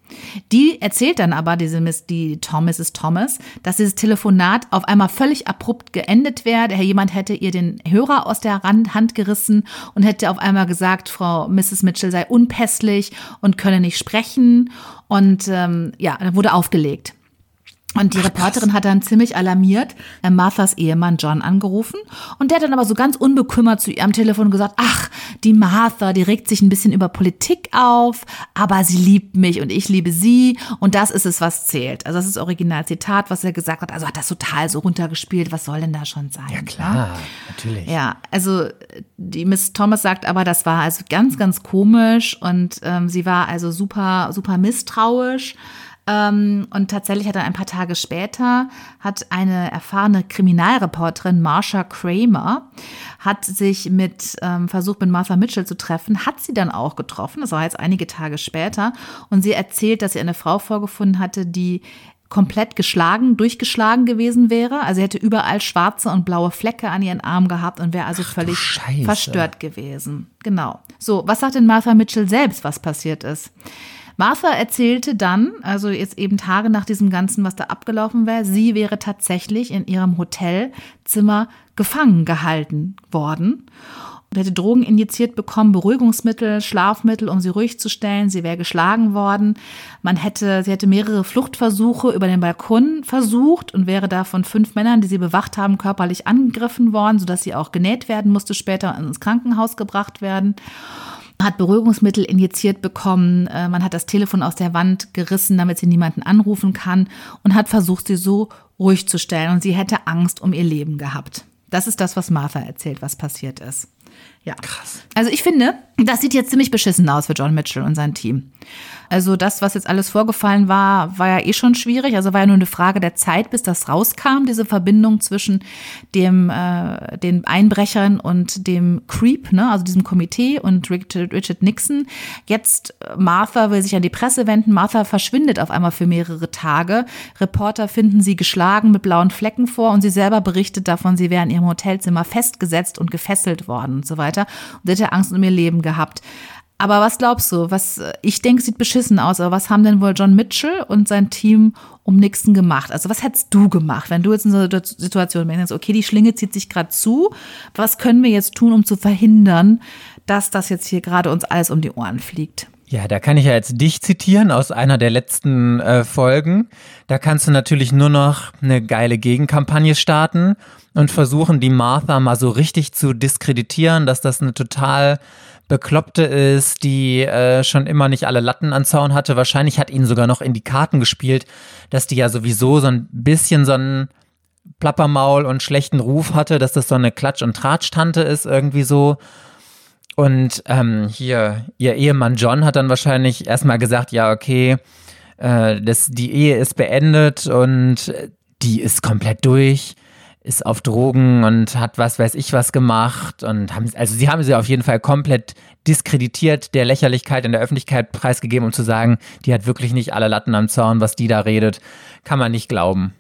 Die erzählt dann aber, diese Miss, die Tom, Mrs. Thomas, dass dieses Telefonat auf einmal völlig abrupt geendet wäre. Jemand hätte ihr den Hörer aus der Hand gerissen und hätte auf einmal gesagt, Frau Mrs. Mitchell sei unpässlich und könne nicht sprechen. Und ähm, ja, dann wurde aufgelegt. Und die Reporterin hat dann ziemlich alarmiert äh, Marthas Ehemann John angerufen und der hat dann aber so ganz unbekümmert zu ihr am Telefon gesagt, ach, die Martha, die regt sich ein bisschen über Politik auf, aber sie liebt mich und ich liebe sie und das ist es, was zählt. Also das ist das Originalzitat, was er gesagt hat. Also hat das total so runtergespielt, was soll denn da schon sein? Ja, klar, natürlich. Ja, also die Miss Thomas sagt aber, das war also ganz, ganz komisch und ähm, sie war also super, super misstrauisch. Ähm, und tatsächlich hat dann ein paar Tage später hat eine erfahrene Kriminalreporterin Marsha Kramer hat sich mit ähm, versucht mit Martha Mitchell zu treffen, hat sie dann auch getroffen. Das war jetzt einige Tage später und sie erzählt, dass sie eine Frau vorgefunden hatte, die komplett geschlagen, durchgeschlagen gewesen wäre. Also sie hätte überall schwarze und blaue Flecke an ihren Armen gehabt und wäre also Ach, völlig verstört gewesen. Genau. So, was sagt denn Martha Mitchell selbst, was passiert ist? Martha erzählte dann, also jetzt eben Tage nach diesem Ganzen, was da abgelaufen wäre, sie wäre tatsächlich in ihrem Hotelzimmer gefangen gehalten worden. Und hätte Drogen injiziert bekommen, Beruhigungsmittel, Schlafmittel, um sie ruhig zu stellen. Sie wäre geschlagen worden. Man hätte, sie hätte mehrere Fluchtversuche über den Balkon versucht und wäre da von fünf Männern, die sie bewacht haben, körperlich angegriffen worden, sodass sie auch genäht werden musste, später ins Krankenhaus gebracht werden hat Beruhigungsmittel injiziert bekommen, äh, man hat das Telefon aus der Wand gerissen, damit sie niemanden anrufen kann und hat versucht, sie so ruhig zu stellen und sie hätte Angst um ihr Leben gehabt. Das ist das, was Martha erzählt, was passiert ist. Ja. Krass. Also ich finde, das sieht jetzt ziemlich beschissen aus für John Mitchell und sein Team. Also das, was jetzt alles vorgefallen war, war ja eh schon schwierig. Also war ja nur eine Frage der Zeit, bis das rauskam, diese Verbindung zwischen dem, äh, den Einbrechern und dem Creep, ne, also diesem Komitee und Richard, Richard Nixon. Jetzt äh, Martha will sich an die Presse wenden. Martha verschwindet auf einmal für mehrere Tage. Reporter finden sie geschlagen mit blauen Flecken vor und sie selber berichtet davon, sie wäre in ihrem Hotelzimmer festgesetzt und gefesselt worden und so weiter. Und sie hätte Angst um ihr Leben gehabt. Aber was glaubst du? Was ich denke, sieht beschissen aus. Aber was haben denn wohl John Mitchell und sein Team um Nixon gemacht? Also was hättest du gemacht, wenn du jetzt in so einer Situation bist? Okay, die Schlinge zieht sich gerade zu. Was können wir jetzt tun, um zu verhindern, dass das jetzt hier gerade uns alles um die Ohren fliegt? Ja, da kann ich ja jetzt dich zitieren aus einer der letzten äh, Folgen. Da kannst du natürlich nur noch eine geile Gegenkampagne starten und versuchen, die Martha mal so richtig zu diskreditieren, dass das eine total Bekloppte ist, die äh, schon immer nicht alle Latten an Zaun hatte. Wahrscheinlich hat ihnen sogar noch in die Karten gespielt, dass die ja sowieso so ein bisschen so ein Plappermaul und schlechten Ruf hatte, dass das so eine Klatsch- und Tratsch-Tante ist, irgendwie so. Und ähm, hier, ihr Ehemann John hat dann wahrscheinlich erstmal gesagt, ja, okay, äh, das, die Ehe ist beendet und die ist komplett durch ist auf Drogen und hat was weiß ich was gemacht und haben, also sie haben sie auf jeden Fall komplett diskreditiert, der Lächerlichkeit in der Öffentlichkeit preisgegeben, um zu sagen, die hat wirklich nicht alle Latten am Zaun, was die da redet, kann man nicht glauben.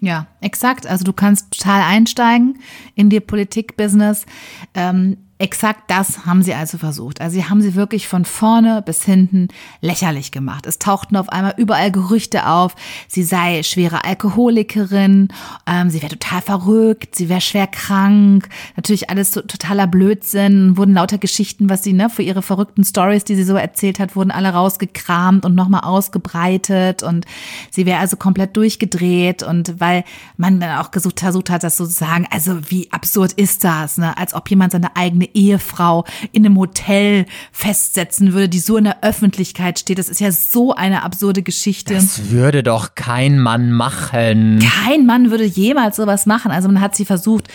Ja, exakt. Also du kannst total einsteigen in die Politik-Business. Ähm, Exakt das haben sie also versucht. Also sie haben sie wirklich von vorne bis hinten lächerlich gemacht. Es tauchten auf einmal überall Gerüchte auf, sie sei schwere Alkoholikerin, ähm, sie wäre total verrückt, sie wäre schwer krank, natürlich alles so totaler Blödsinn, wurden lauter Geschichten, was sie ne, für ihre verrückten Stories, die sie so erzählt hat, wurden alle rausgekramt und nochmal ausgebreitet und sie wäre also komplett durchgedreht und weil man dann auch gesucht, versucht hat, das so zu sagen, also wie absurd ist das, ne? als ob jemand seine eigene Ehefrau in einem Hotel festsetzen würde, die so in der Öffentlichkeit steht. Das ist ja so eine absurde Geschichte. Das würde doch kein Mann machen. Kein Mann würde jemals sowas machen. Also man hat sie versucht,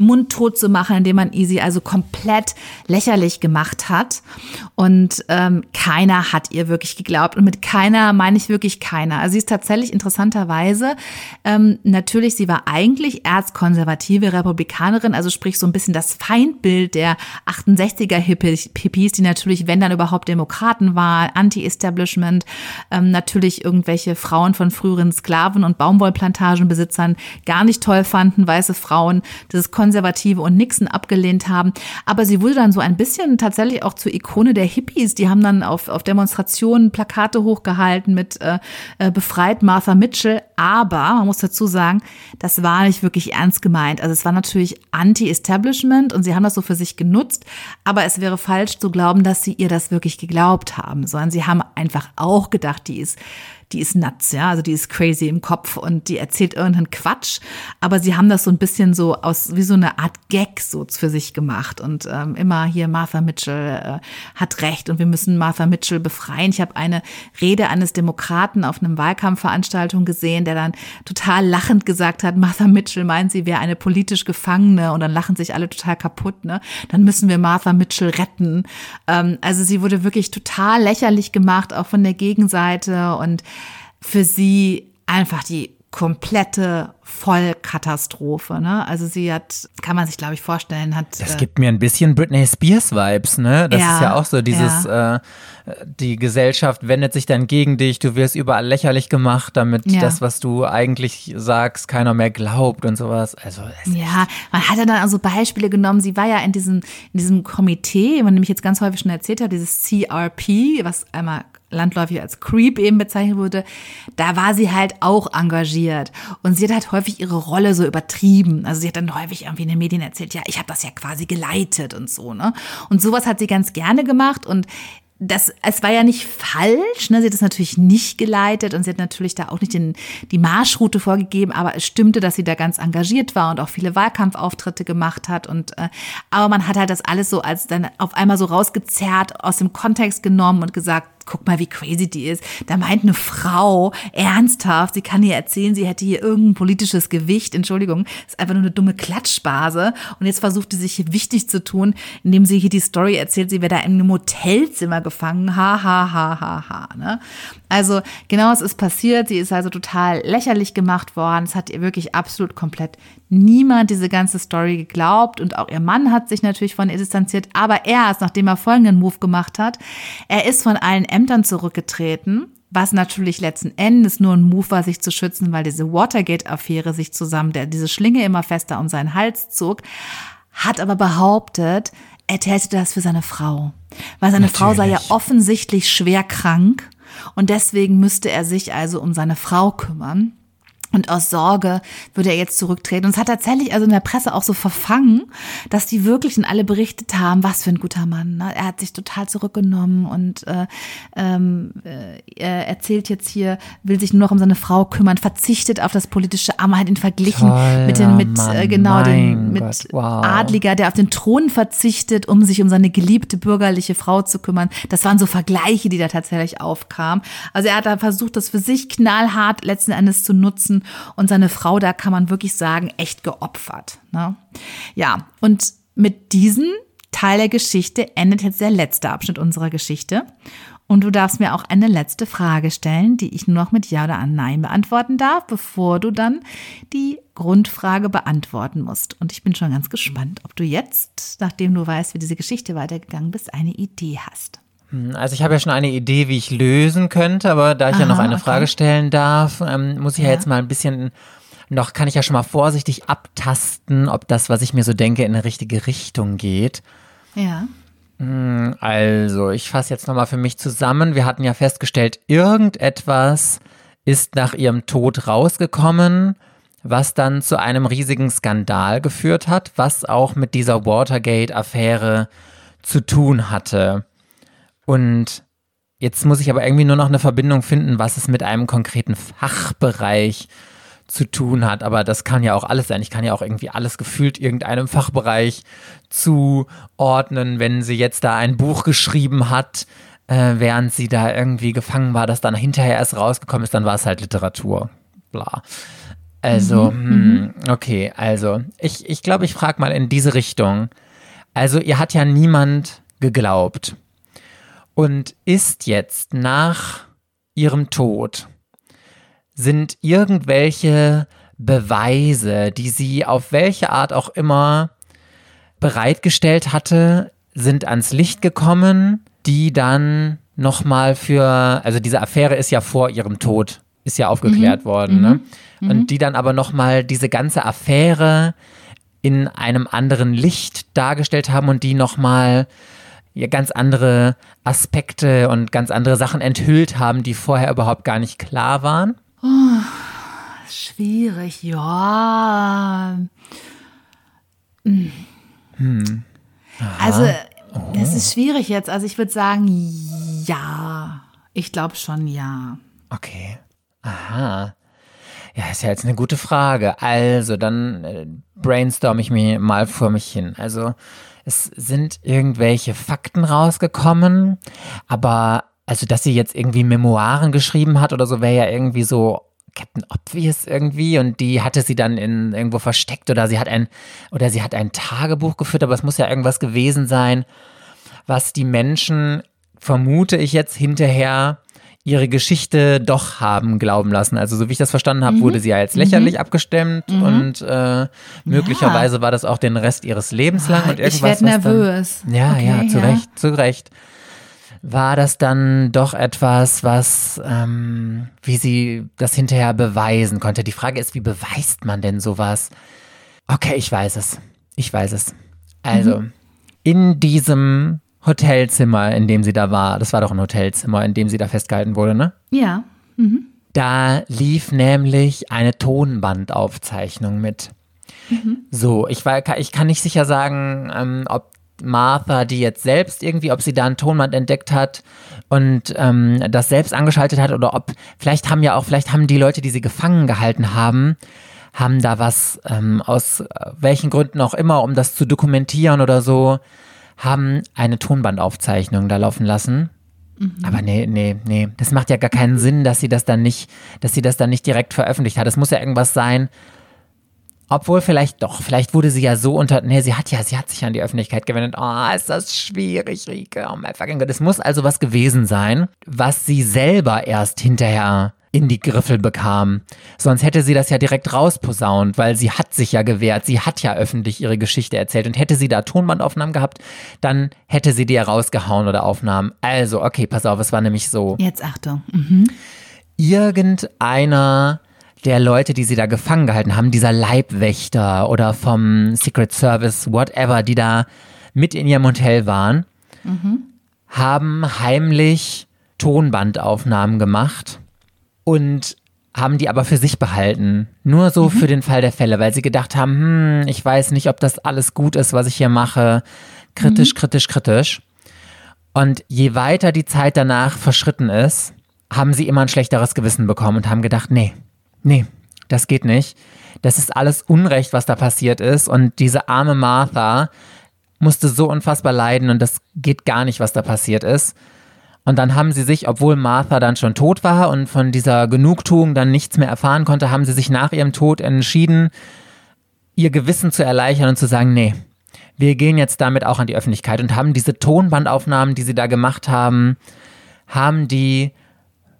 mundtot zu machen, indem man sie also komplett lächerlich gemacht hat. Und ähm, keiner hat ihr wirklich geglaubt. Und mit keiner meine ich wirklich keiner. Also sie ist tatsächlich interessanterweise, ähm, natürlich, sie war eigentlich erzkonservative Republikanerin, also sprich so ein bisschen das Feindbild der 68er Hippies, die natürlich, wenn dann überhaupt Demokraten waren, Anti-Establishment, ähm, natürlich irgendwelche Frauen von früheren Sklaven und Baumwollplantagenbesitzern gar nicht toll fanden, weiße Frauen, dieses Konservative und Nixon abgelehnt haben. Aber sie wurde dann so ein bisschen tatsächlich auch zur Ikone der Hippies. Die haben dann auf, auf Demonstrationen Plakate hochgehalten mit äh, äh, befreit Martha Mitchell. Aber man muss dazu sagen, das war nicht wirklich ernst gemeint. Also es war natürlich Anti-Establishment und sie haben das so für sich genutzt. Aber es wäre falsch zu glauben, dass sie ihr das wirklich geglaubt haben, sondern sie haben einfach auch gedacht, die ist die ist nuts, ja, also die ist crazy im Kopf und die erzählt irgendeinen Quatsch, aber sie haben das so ein bisschen so aus, wie so eine Art Gag so für sich gemacht und ähm, immer hier Martha Mitchell äh, hat recht und wir müssen Martha Mitchell befreien. Ich habe eine Rede eines Demokraten auf einem Wahlkampfveranstaltung gesehen, der dann total lachend gesagt hat, Martha Mitchell meint, sie wäre eine politisch Gefangene und dann lachen sich alle total kaputt, ne? Dann müssen wir Martha Mitchell retten. Ähm, also sie wurde wirklich total lächerlich gemacht, auch von der Gegenseite und für sie einfach die komplette Vollkatastrophe. Ne? Also sie hat, kann man sich glaube ich vorstellen, hat. Das äh, gibt mir ein bisschen Britney Spears Vibes, ne? Das Ja, ist ja auch so dieses, äh, die Gesellschaft wendet sich dann gegen dich, du wirst überall lächerlich gemacht, damit Ja. das, was du eigentlich sagst, keiner mehr glaubt und sowas. Also es Ja, man hat ja dann also Beispiele genommen. Sie war ja in diesem, in diesem Komitee, man nämlich jetzt ganz häufig schon erzählt hat, dieses CRP, was einmal landläufig als Creep eben bezeichnet wurde, da war sie halt auch engagiert. Und sie hat halt häufig ihre Rolle so übertrieben. Also sie hat dann häufig irgendwie in den Medien erzählt, ja, ich habe das ja quasi geleitet und so, ne? Und sowas hat sie ganz gerne gemacht und das, es war ja nicht falsch, ne? sie hat es natürlich nicht geleitet und sie hat natürlich da auch nicht den, die Marschroute vorgegeben, aber es stimmte, dass sie da ganz engagiert war und auch viele Wahlkampfauftritte gemacht hat und äh, aber man hat halt das alles so als dann auf einmal so rausgezerrt, aus dem Kontext genommen und gesagt, guck mal, wie crazy die ist. Da meint eine Frau ernsthaft, sie kann ihr erzählen, sie hätte hier irgendein politisches Gewicht. Entschuldigung, ist einfach nur eine dumme Klatschbase. Und jetzt versucht sie sich hier wichtig zu tun, indem sie hier die Story erzählt, sie wäre da in einem Hotelzimmer gefangen. Ha, ha, ha, ha, ha. Ne? Also genau, es ist passiert. Sie ist also total lächerlich gemacht worden. Es hat ihr wirklich absolut komplett niemand diese ganze Story geglaubt und auch ihr Mann hat sich natürlich von ihr distanziert, aber erst nachdem er folgenden Move gemacht hat. Er ist von allen Ämtern zurückgetreten, was natürlich letzten Endes nur ein Move war, sich zu schützen, weil diese Watergate-Affäre sich zusammen, der diese Schlinge immer fester um seinen Hals zog, hat aber behauptet, er täte das für seine Frau. Weil seine Frau sei ja Natürlich. offensichtlich schwer krank und deswegen müsste er sich also um seine Frau kümmern. Und aus Sorge würde er jetzt zurücktreten. Und es hat tatsächlich also in der Presse auch so verfangen, dass die wirklich und alle berichtet haben, was für ein guter Mann. Ne? Er hat sich total zurückgenommen und äh, ähm, äh, er erzählt jetzt hier, will sich nur noch um seine Frau kümmern, verzichtet auf das politische Amt, hat ihn verglichen Toller mit den mit äh, Mann, genau den mit Gott, wow. Adliger, der auf den Thron verzichtet, um sich um seine geliebte bürgerliche Frau zu kümmern. Das waren so Vergleiche, die da tatsächlich aufkamen. Also er hat da versucht, das für sich knallhart letzten Endes zu nutzen und seine Frau, da kann man wirklich sagen, echt geopfert. Ne? Ja, und mit diesem Teil der Geschichte endet jetzt der letzte Abschnitt unserer Geschichte. Und du darfst mir auch eine letzte Frage stellen, die ich nur noch mit Ja oder Nein beantworten darf, bevor du dann die Grundfrage beantworten musst. Und ich bin schon ganz gespannt, ob du jetzt, nachdem du weißt, wie diese Geschichte weitergegangen bist, eine Idee hast. Also ich habe ja schon eine Idee, wie ich lösen könnte, aber da ich ja Aha, noch eine okay. Frage stellen darf, ähm, muss ich ja. Ja. jetzt mal ein bisschen noch, kann ich ja schon mal vorsichtig abtasten, ob das, was ich mir so denke, in eine richtige Richtung geht. Ja. Also, ich fasse jetzt nochmal für mich zusammen. Wir hatten ja festgestellt, irgendetwas ist nach ihrem Tod rausgekommen, was dann zu einem riesigen Skandal geführt hat, was auch mit dieser Watergate-Affäre zu tun hatte. Und jetzt muss ich aber irgendwie nur noch eine Verbindung finden, was es mit einem konkreten Fachbereich zu tun hat. Aber das kann ja auch alles sein. Ich kann ja auch irgendwie alles gefühlt irgendeinem Fachbereich zuordnen, wenn sie jetzt da ein Buch geschrieben hat, äh, während sie da irgendwie gefangen war, das dann hinterher erst rausgekommen ist, dann war es halt Literatur. Bla. Also, hm, okay, also, ich, ich glaube, ich frage mal in diese Richtung. Also, ihr hat ja niemand geglaubt. Und ist jetzt nach ihrem Tod, sind irgendwelche Beweise, die sie auf welche Art auch immer bereitgestellt hatte, sind ans Licht gekommen, die dann nochmal für, also diese Affäre ist ja vor ihrem Tod, ist ja aufgeklärt worden, ne? Und die dann aber nochmal diese ganze Affäre in einem anderen Licht dargestellt haben und die nochmal ja, ganz andere Aspekte und ganz andere Sachen enthüllt haben, die vorher überhaupt gar nicht klar waren. Schwierig, ja. Hm. Also, das ist schwierig jetzt. Also, ich würde sagen, ja. Ich glaube schon, ja. Okay. Aha. Ja, ist ja jetzt eine gute Frage. Also, dann äh, brainstorm ich mir mal vor mich hin. Also, es sind irgendwelche Fakten rausgekommen, aber also, dass sie jetzt irgendwie Memoiren geschrieben hat oder so, wäre ja irgendwie so Captain Obvious irgendwie und die hatte sie dann in irgendwo versteckt oder sie hat ein oder sie hat ein Tagebuch geführt, aber es muss ja irgendwas gewesen sein, was die Menschen vermute ich jetzt hinterher ihre Geschichte doch haben glauben lassen. Also so wie ich das verstanden habe, wurde sie ja jetzt lächerlich abgestimmt und äh, möglicherweise war das auch den Rest ihres Lebens lang und irgendwas. ich werde was dann- nervös. ja, Okay, ja, zu Recht, zu Recht. War das dann doch etwas, was, ähm, wie sie das hinterher beweisen konnte? Die Frage ist, wie beweist man denn sowas? Okay, ich weiß es. Ich weiß es. Also, in diesem Hotelzimmer, in dem sie da war, das war doch ein Hotelzimmer, in dem sie da festgehalten wurde, ne? Ja. Da lief nämlich eine Tonbandaufzeichnung mit. So, ich, war, ich kann nicht sicher sagen, ähm, ob Martha die jetzt selbst irgendwie, ob sie da ein Tonband entdeckt hat und ähm, das selbst angeschaltet hat oder ob, vielleicht haben ja auch, vielleicht haben die Leute, die sie gefangen gehalten haben, haben da was ähm, aus äh, welchen Gründen auch immer, um das zu dokumentieren oder so, haben eine Tonbandaufzeichnung da laufen lassen. Aber nee, nee, nee. Das macht ja gar keinen Sinn, dass sie das dann nicht, dass sie das dann nicht direkt veröffentlicht hat. Es muss ja irgendwas sein. Obwohl vielleicht doch, vielleicht wurde sie ja so unter, nee, sie hat ja, sie hat sich an die Öffentlichkeit gewendet. Oh, ist das schwierig, Rike. Oh my fucking God. Es muss also was gewesen sein, was sie selber erst hinterher in die Griffel bekam. Sonst hätte sie das ja direkt rausposaunt, weil sie hat sich ja gewehrt. Sie hat ja öffentlich ihre Geschichte erzählt. Und hätte sie da Tonbandaufnahmen gehabt, dann hätte sie die ja rausgehauen oder Aufnahmen. Also, okay, pass auf, es war nämlich so Jetzt Achtung. Mhm. irgendeiner der Leute, die sie da gefangen gehalten haben, dieser Leibwächter oder vom Secret Service, whatever, die da mit in ihrem Hotel waren, haben heimlich Tonbandaufnahmen gemacht und haben die aber für sich behalten. Nur so für den Fall der Fälle, weil sie gedacht haben, hm, ich weiß nicht, ob das alles gut ist, was ich hier mache. Kritisch, kritisch, kritisch. Und je weiter die Zeit danach verschritten ist, haben sie immer ein schlechteres Gewissen bekommen und haben gedacht, nee, nee, das geht nicht. Das ist alles Unrecht, was da passiert ist. Und diese arme Martha musste so unfassbar leiden und das geht gar nicht, was da passiert ist. Und dann haben sie sich, obwohl Martha dann schon tot war und von dieser Genugtuung dann nichts mehr erfahren konnte, haben sie sich nach ihrem Tod entschieden, ihr Gewissen zu erleichtern und zu sagen, nee, wir gehen jetzt damit auch an die Öffentlichkeit und haben diese Tonbandaufnahmen, die sie da gemacht haben, haben die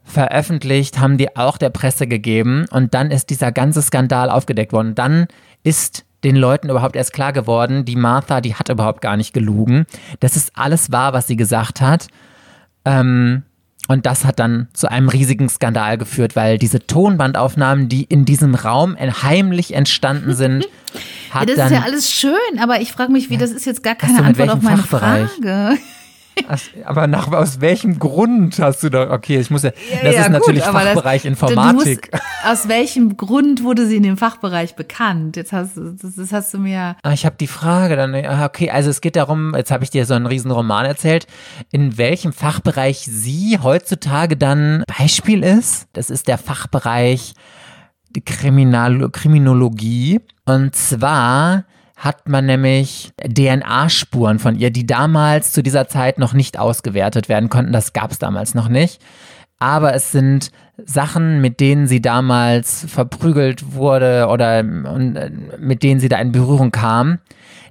veröffentlicht, haben die auch der Presse gegeben und dann ist dieser ganze Skandal aufgedeckt worden. Dann ist den Leuten überhaupt erst klar geworden, die Martha, die hat überhaupt gar nicht gelogen. Das ist alles wahr, was sie gesagt hat. Ähm, und das hat dann zu einem riesigen Skandal geführt, weil diese Tonbandaufnahmen, die in diesem Raum heimlich entstanden sind, Ja, hat das dann ist ja alles schön, aber ich frage mich, wie das ist jetzt gar keine Antwort auf meine Fachbereich? Frage. Aber nach, aus welchem Grund hast du da, okay, ich muss ja, das Ja, ist natürlich gut, das- Fachbereich Du Informatik. musst, aus welchem Grund wurde sie in dem Fachbereich bekannt? Jetzt hast du, das, das hast du mir. Ah, Ich habe die Frage dann, ah, okay, also es geht darum, jetzt habe ich dir so einen riesen Roman erzählt, in welchem Fachbereich sie heutzutage dann Beispiel ist. Das ist der Fachbereich Kriminal Kriminologie. Und zwar hat man nämlich DNA-Spuren von ihr, die damals zu dieser Zeit noch nicht ausgewertet werden konnten. Das gab es damals noch nicht. aber es sind Sachen, mit denen sie damals verprügelt wurde oder äh, mit denen sie da in Berührung kam,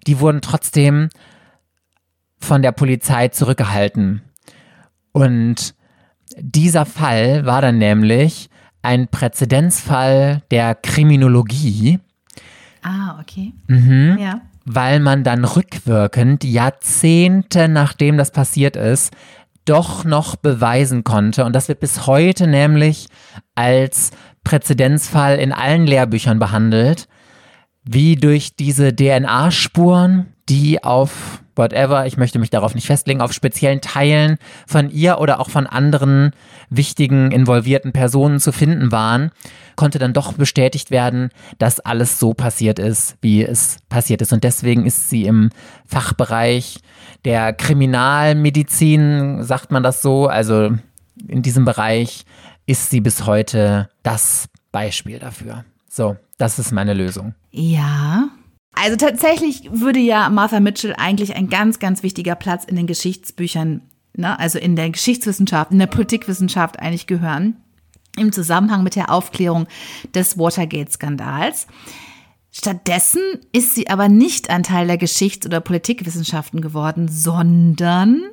die wurden trotzdem von der Polizei zurückgehalten. Und dieser Fall war dann nämlich ein Präzedenzfall der Kriminologie, Ah, okay. Mhm. Ja. weil man dann rückwirkend, Jahrzehnte nachdem das passiert ist, doch noch beweisen konnte. Und das wird bis heute nämlich als Präzedenzfall in allen Lehrbüchern behandelt, wie durch diese DNA-Spuren, die auf whatever, ich möchte mich darauf nicht festlegen, auf speziellen Teilen von ihr oder auch von anderen wichtigen involvierten Personen zu finden waren, konnte dann doch bestätigt werden, dass alles so passiert ist, wie es passiert ist. Und deswegen ist sie im Fachbereich der Kriminalmedizin, sagt man das so, also in diesem Bereich ist sie bis heute das Beispiel dafür. So, das ist meine Lösung. Ja. Also tatsächlich würde ja Martha Mitchell eigentlich ein ganz, ganz wichtiger Platz in den Geschichtsbüchern, ne, also in der Geschichtswissenschaft, in der Politikwissenschaft eigentlich gehören, im Zusammenhang mit der Aufklärung des Watergate-Skandals. Stattdessen ist sie aber nicht ein Teil der Geschichts- oder Politikwissenschaften geworden, sondern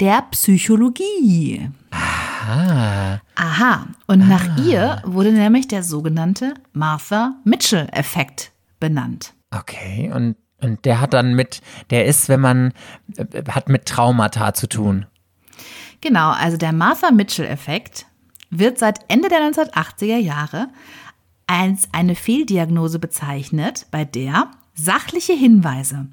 der Psychologie. Ah, Aha. Und nach ihr wurde nämlich der sogenannte Martha Mitchell-Effekt benannt. Okay. Und, und der hat dann mit, der ist, wenn man, äh, hat mit Traumata zu tun. Genau, also der Martha Mitchell-Effekt wird seit Ende der 1980er Jahre als eine Fehldiagnose bezeichnet, bei der sachliche Hinweise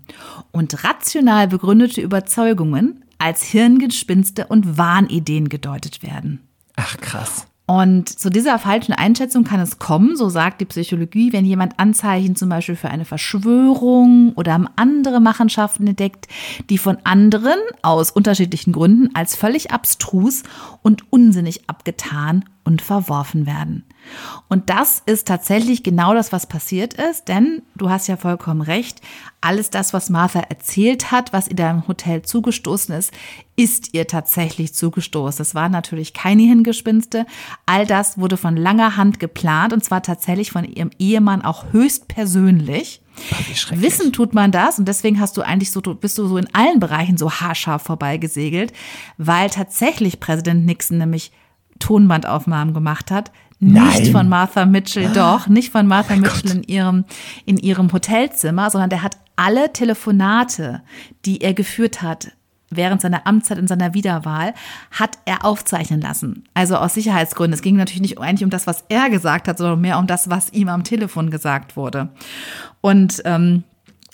und rational begründete Überzeugungen als Hirngespinste und Wahnideen gedeutet werden. Ach, krass. Und zu dieser falschen Einschätzung kann es kommen, so sagt die Psychologie, wenn jemand Anzeichen zum Beispiel für eine Verschwörung oder andere Machenschaften entdeckt, die von anderen aus unterschiedlichen Gründen als völlig abstrus und unsinnig abgetan und verworfen werden. Und das ist tatsächlich genau das, was passiert ist, denn du hast ja vollkommen recht, alles das, was Martha erzählt hat, was ihr da im Hotel zugestoßen ist, ist ihr tatsächlich zugestoßen. Das waren natürlich keine Hingespinste. All das wurde von langer Hand geplant und zwar tatsächlich von ihrem Ehemann auch höchstpersönlich. Wissen tut man das und deswegen hast du eigentlich so, bist du so in allen Bereichen so haarscharf vorbeigesegelt, weil tatsächlich Präsident Nixon nämlich Tonbandaufnahmen gemacht hat. Nicht Nein. Ah. von Martha Mitchell, doch, nicht von Martha Mitchell in ihrem, in ihrem Hotelzimmer, sondern der hat alle Telefonate, die er geführt hat, während seiner Amtszeit in seiner Wiederwahl, hat er aufzeichnen lassen. Also aus Sicherheitsgründen. Es ging natürlich nicht eigentlich um das, was er gesagt hat, sondern mehr um das, was ihm am Telefon gesagt wurde. Und ähm,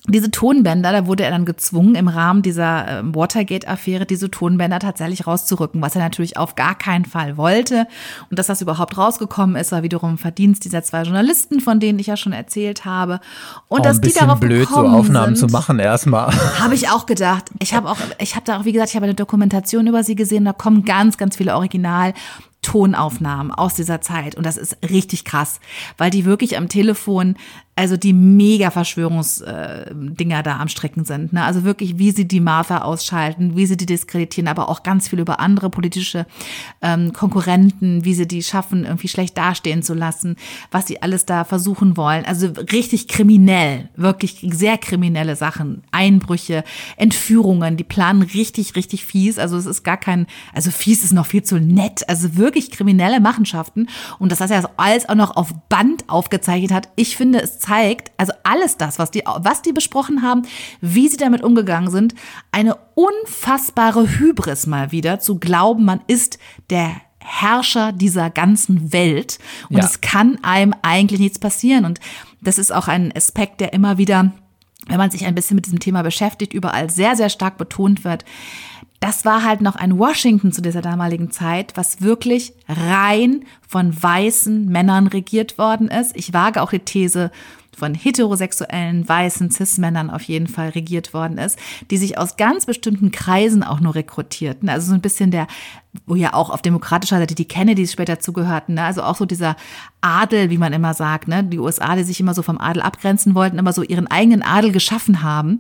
diese Tonbänder, da wurde er dann gezwungen, im Rahmen dieser ähm, Watergate-Affäre diese Tonbänder tatsächlich rauszurücken, was er natürlich auf gar keinen Fall wollte. Und dass das überhaupt rausgekommen ist, war wiederum Verdienst dieser zwei Journalisten, von denen ich ja schon erzählt habe. Und Auch dass ein die bisschen darauf blöd, so Aufnahmen sind, zu machen erstmal. habe ich auch gedacht. Ich habe auch, ich habe da auch, wie gesagt, ich habe eine Dokumentation über sie gesehen. Da kommen ganz, ganz viele Original. Tonaufnahmen aus dieser Zeit und das ist richtig krass, weil die wirklich am Telefon, also die mega Verschwörungsdinger da am Strecken sind. Ne? Also wirklich, wie sie die Martha ausschalten, wie sie die diskreditieren, aber auch ganz viel über andere politische ähm, Konkurrenten, wie sie die schaffen, irgendwie schlecht dastehen zu lassen, was sie alles da versuchen wollen. Also richtig kriminell, wirklich sehr kriminelle Sachen, Einbrüche, Entführungen, die planen richtig, richtig fies. Also es ist gar kein, also fies ist noch viel zu nett. Also wirklich kriminelle Machenschaften. Und das, dass er das alles auch noch auf Band aufgezeichnet hat, ich finde, es zeigt, also alles das, was die, was die besprochen haben, wie sie damit umgegangen sind, eine unfassbare Hybris mal wieder, zu glauben, man ist der Herrscher dieser ganzen Welt. Und Ja. es kann einem eigentlich nichts passieren. Und das ist auch ein Aspekt, der immer wieder, wenn man sich ein bisschen mit diesem Thema beschäftigt, überall sehr, sehr stark betont wird. Das war halt noch ein Washington zu dieser damaligen Zeit, was wirklich rein von weißen Männern regiert worden ist. Ich wage auch die These, von heterosexuellen, weißen Cis-Männern auf jeden Fall regiert worden ist, die sich aus ganz bestimmten Kreisen auch nur rekrutierten. Also so ein bisschen der wo ja auch auf demokratischer Seite die Kennedys später zugehörten, ne? also auch so dieser Adel, wie man immer sagt, ne? die USA, die sich immer so vom Adel abgrenzen wollten, immer so ihren eigenen Adel geschaffen haben.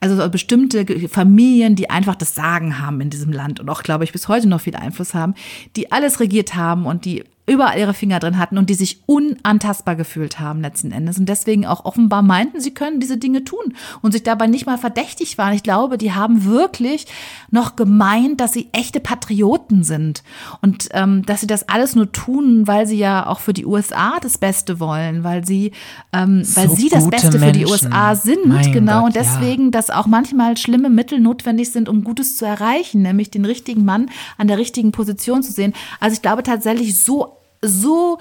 Also so bestimmte Familien, die einfach das Sagen haben in diesem Land und auch, glaube ich, bis heute noch viel Einfluss haben, die alles regiert haben und die überall ihre Finger drin hatten und die sich unantastbar gefühlt haben letzten Endes und deswegen auch offenbar meinten, sie können diese Dinge tun und sich dabei nicht mal verdächtig waren. Ich glaube, die haben wirklich noch gemeint, dass sie echte Patrioten sind und ähm, dass sie das alles nur tun, weil sie ja auch für die USA das Beste wollen, weil sie, ähm, weil So sie das Beste für die Menschen. USA sind, Mein genau Gott, und deswegen, dass auch manchmal schlimme Mittel notwendig sind, um Gutes zu erreichen, nämlich den richtigen Mann an der richtigen Position zu sehen. Also ich glaube tatsächlich so so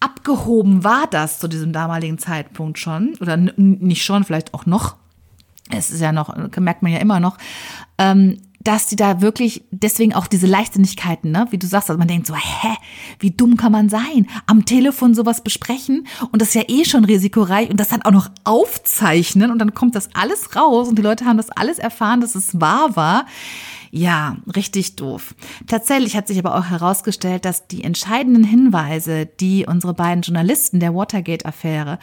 abgehoben war das zu diesem damaligen Zeitpunkt schon oder nicht schon, vielleicht auch noch. Es ist ja noch, merkt man ja immer noch, ähm, dass die da wirklich, deswegen auch diese Leichtsinnigkeiten, ne, wie du sagst, also man denkt so, hä, wie dumm kann man sein? Am Telefon sowas besprechen und das ist ja eh schon risikoreich und das dann auch noch aufzeichnen und dann kommt das alles raus und die Leute haben das alles erfahren, dass es wahr war. Ja, richtig doof. Tatsächlich hat sich aber auch herausgestellt, dass die entscheidenden Hinweise, die unsere beiden Journalisten der Watergate-Affäre,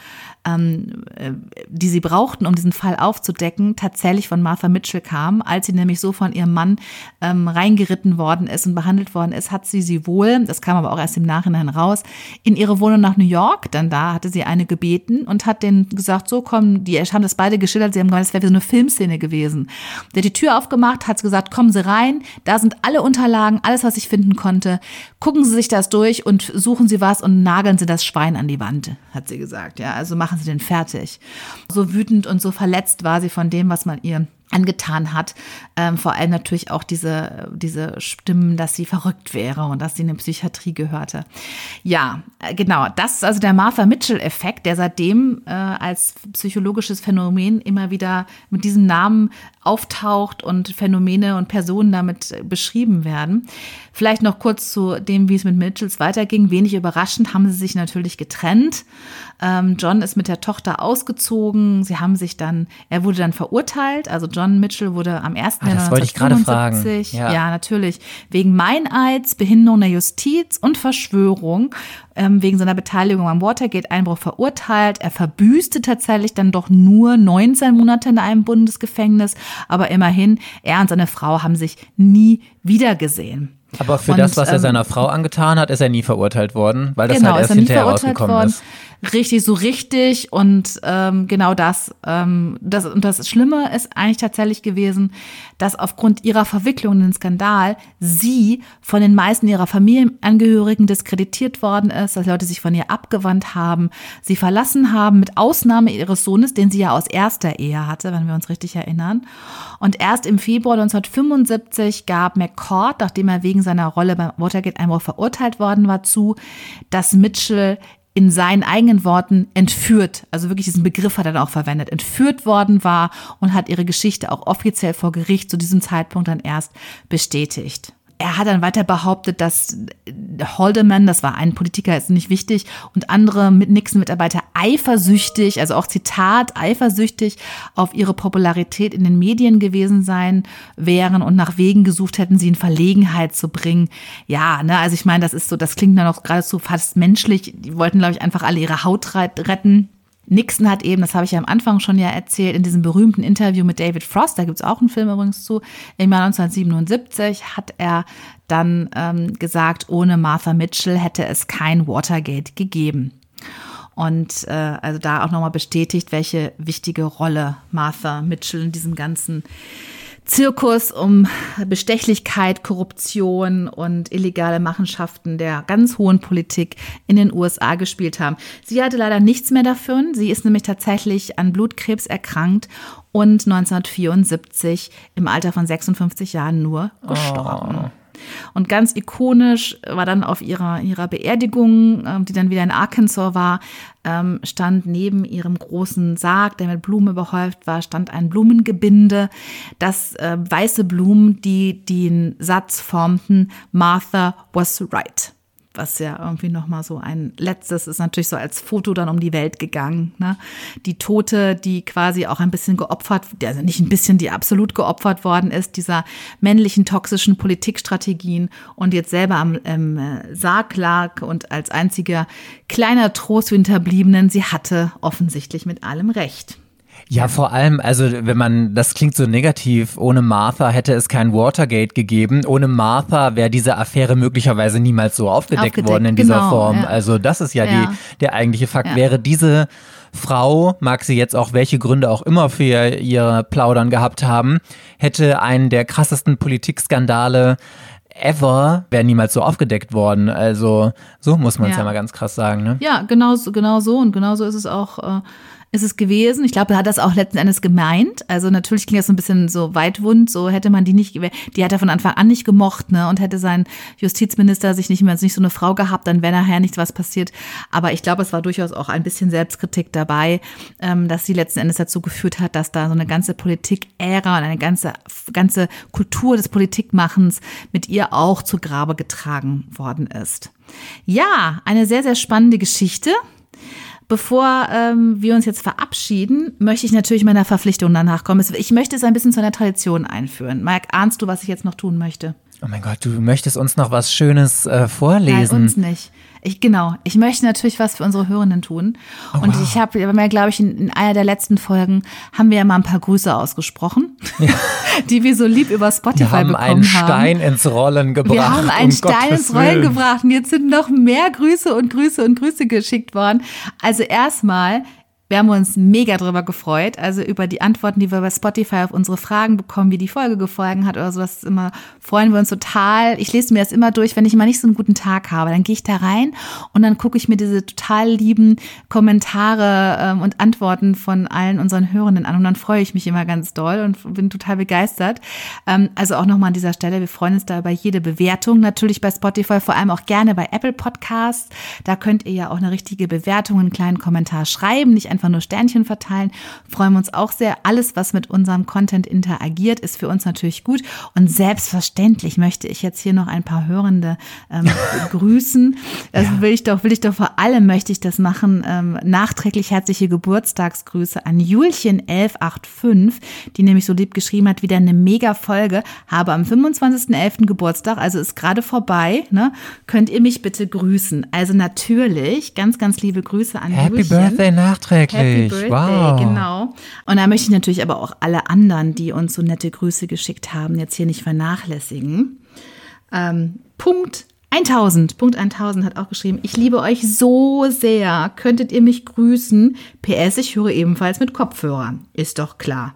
ähm, äh, die sie brauchten, um diesen Fall aufzudecken, tatsächlich von Martha Mitchell kamen. Als sie nämlich so von ihrem Mann ähm, reingeritten worden ist und behandelt worden ist, hat sie sie wohl, das kam aber auch erst im Nachhinein raus, in ihre Wohnung nach New York, dann da hatte sie eine gebeten und hat denen gesagt, so komm, die haben das beide geschildert, sie haben gemeint, es wäre wie so eine Filmszene gewesen. Der hat die Tür aufgemacht, hat gesagt, kommen Sie rein, da sind alle Unterlagen, alles, was ich finden konnte. Gucken Sie sich das durch und suchen Sie was und nageln Sie das Schwein an die Wand, hat sie gesagt. Ja, also machen Sie den fertig. So wütend und so verletzt war sie von dem, was man ihr angetan hat. Ähm, vor allem natürlich auch diese, diese Stimmen, dass sie verrückt wäre und dass sie in eine Psychiatrie gehörte. Ja, äh, genau. Das ist also der Martha Mitchell-Effekt, der seitdem äh, als psychologisches Phänomen immer wieder mit diesem Namen auftaucht und Phänomene und Personen damit äh, beschrieben werden. Vielleicht noch kurz zu dem, wie es mit Mitchells weiterging. Wenig überraschend haben sie sich natürlich getrennt. Ähm, John ist mit der Tochter ausgezogen. Sie haben sich dann, er wurde dann verurteilt. Also John Mitchell wurde am 1. Ah, das Januar wollte ich gerade 1975, fragen. Ja. ja, natürlich, wegen Meineids, Behinderung der Justiz und Verschwörung ähm, wegen seiner Beteiligung am Watergate-Einbruch verurteilt. Er verbüßte tatsächlich dann doch nur 19 Monate in einem Bundesgefängnis, aber immerhin, er und seine Frau haben sich nie wiedergesehen. Aber für Und, das, was er ähm, seiner Frau angetan hat, ist er nie verurteilt worden, weil das genau, halt ist erst er hinterher verurteilt rausgekommen worden. ist. Richtig, so richtig. Und ähm, genau das, ähm, das. Und das Schlimme ist eigentlich tatsächlich gewesen, dass aufgrund ihrer Verwicklung in den Skandal sie von den meisten ihrer Familienangehörigen diskreditiert worden ist, dass Leute sich von ihr abgewandt haben, sie verlassen haben, mit Ausnahme ihres Sohnes, den sie ja aus erster Ehe hatte, wenn wir uns richtig erinnern. Und erst im Februar 1975 gab McCord, nachdem er wegen seiner Rolle beim Watergate-Einbruch verurteilt worden war, zu, dass Mitchell in seinen eigenen Worten entführt, also wirklich diesen Begriff hat er dann auch verwendet, entführt worden war und hat ihre Geschichte auch offiziell vor Gericht zu diesem Zeitpunkt dann erst bestätigt. Er hat dann weiter behauptet, dass Haldeman, das war ein Politiker, ist nicht wichtig, und andere mit Nixon-Mitarbeiter eifersüchtig, also auch Zitat, eifersüchtig auf ihre Popularität in den Medien gewesen sein wären und nach Wegen gesucht hätten, sie in Verlegenheit zu bringen. Ja, ne, also ich meine, das ist so, das klingt dann auch geradezu fast menschlich. Die wollten, glaube ich, einfach alle ihre Haut retten. Nixon hat eben, das habe ich ja am Anfang schon ja erzählt, in diesem berühmten Interview mit David Frost, da gibt es auch einen Film übrigens zu, im Jahr 1977 hat er dann ähm, gesagt, ohne Martha Mitchell hätte es kein Watergate gegeben. Und äh, also da auch nochmal bestätigt, welche wichtige Rolle Martha Mitchell in diesem ganzen Zirkus um Bestechlichkeit, Korruption und illegale Machenschaften der ganz hohen Politik in den USA gespielt haben. Sie hatte leider nichts mehr davon. Sie ist nämlich tatsächlich an Blutkrebs erkrankt und 1974 im Alter von 56 Jahren nur gestorben. Und ganz ikonisch war dann auf ihrer, ihrer Beerdigung, ähm, die dann wieder in Arkansas war, ähm, stand neben ihrem großen Sarg, der mit Blumen überhäuft war, stand ein Blumengebinde, das äh, weiße Blumen, die den Satz formten, Martha was right. Was ja irgendwie nochmal so ein letztes ist natürlich so als Foto dann um die Welt gegangen. Ne? Die Tote, die quasi auch ein bisschen geopfert, also nicht ein bisschen, die absolut geopfert worden ist, dieser männlichen toxischen Politikstrategien und jetzt selber am ähm, Sarg lag und als einziger kleiner Trost für Hinterbliebenen, sie hatte offensichtlich mit allem recht. Ja, vor allem, also wenn man, das klingt so negativ, ohne Martha hätte es kein Watergate gegeben. Ohne Martha wäre diese Affäre möglicherweise niemals so aufgedeckt, Aufgedeckt, worden in dieser genau, Form. ja. Also das ist ja, Ja. Die, der eigentliche Fakt. Ja. Wäre diese Frau, mag sie jetzt auch welche Gründe auch immer für ihr Plaudern gehabt haben, hätte einen der krassesten Politikskandale ever, wäre niemals so aufgedeckt worden. Also so muss man es ja. Ja. mal ganz krass sagen. Ne? Ja, genau, so- genau so und genau so ist es auch. Äh, ist es gewesen. Ich glaube, er hat das auch letzten Endes gemeint. Also natürlich klingt das so ein bisschen so weitwund, so hätte man die nicht, gew- die hat er von Anfang an nicht gemocht, ne? Und hätte sein Justizminister sich nicht mehr, nicht so eine Frau gehabt, dann wäre nachher nichts was passiert. Aber ich glaube, es war durchaus auch ein bisschen Selbstkritik dabei, ähm, dass sie letzten Endes dazu geführt hat, dass da so eine ganze Politik-Ära und eine ganze, ganze Kultur des Politikmachens mit ihr auch zu Grabe getragen worden ist. Ja, eine sehr, sehr spannende Geschichte. Bevor ähm, wir uns jetzt verabschieden, möchte ich natürlich meiner Verpflichtung danach kommen. Ich möchte es ein bisschen zu einer Tradition einführen. Mike, ahnst du, was ich jetzt noch tun möchte? Oh mein Gott, du möchtest uns noch was Schönes äh, vorlesen. Nein, uns nicht. Ich, genau. Ich möchte natürlich was für unsere Hörenden tun. Oh, Und ich habe mir, glaube ich, in, in einer der letzten Folgen haben wir ja mal ein paar Grüße ausgesprochen, die wir so lieb über Spotify Wir haben bekommen einen haben. Stein ins Rollen gebracht. Wir haben einen um Stein Gottes ins Rollen Willen. gebracht und jetzt sind noch mehr Grüße und Grüße und Grüße geschickt worden. Also erstmal, wir haben uns mega drüber gefreut. Also über die Antworten, die wir bei Spotify auf unsere Fragen bekommen, wie die Folge gefallen hat oder so. Das ist immer, freuen wir uns total. Ich lese mir das immer durch, wenn ich mal nicht so einen guten Tag habe. Dann gehe ich da rein und dann gucke ich mir diese total lieben Kommentare ähm, und Antworten von allen unseren Hörenden an. Und dann freue ich mich immer ganz doll und bin total begeistert. Ähm, also auch nochmal an dieser Stelle, wir freuen uns da über jede Bewertung. Natürlich bei Spotify, vor allem auch gerne bei Apple Podcasts. Da könnt ihr ja auch eine richtige Bewertung, einen kleinen Kommentar schreiben, nicht einfach nur Sternchen verteilen. Freuen wir uns auch sehr. Alles, was mit unserem Content interagiert, ist für uns natürlich gut. Und selbstverständlich möchte ich jetzt hier noch ein paar Hörende ähm, grüßen. Das will ich doch, will ich doch vor allem möchte ich das machen. Ähm, nachträglich herzliche Geburtstagsgrüße an Julchen1185, die nämlich so lieb geschrieben hat, wieder eine mega Folge. Habe am 25.11. Geburtstag, also ist gerade vorbei. Ne? Könnt ihr mich bitte grüßen? Also natürlich, ganz, ganz liebe Grüße an Happy Julchen. Birthday nachträglich. Happy Birthday, wow. genau. Und da möchte ich natürlich aber auch alle anderen, die uns so nette Grüße geschickt haben, jetzt hier nicht vernachlässigen. Ähm, Punkt 1000, Punkt 1000 hat auch geschrieben, ich liebe euch so sehr, könntet ihr mich grüßen? PS, ich höre ebenfalls mit Kopfhörern. Ist doch klar.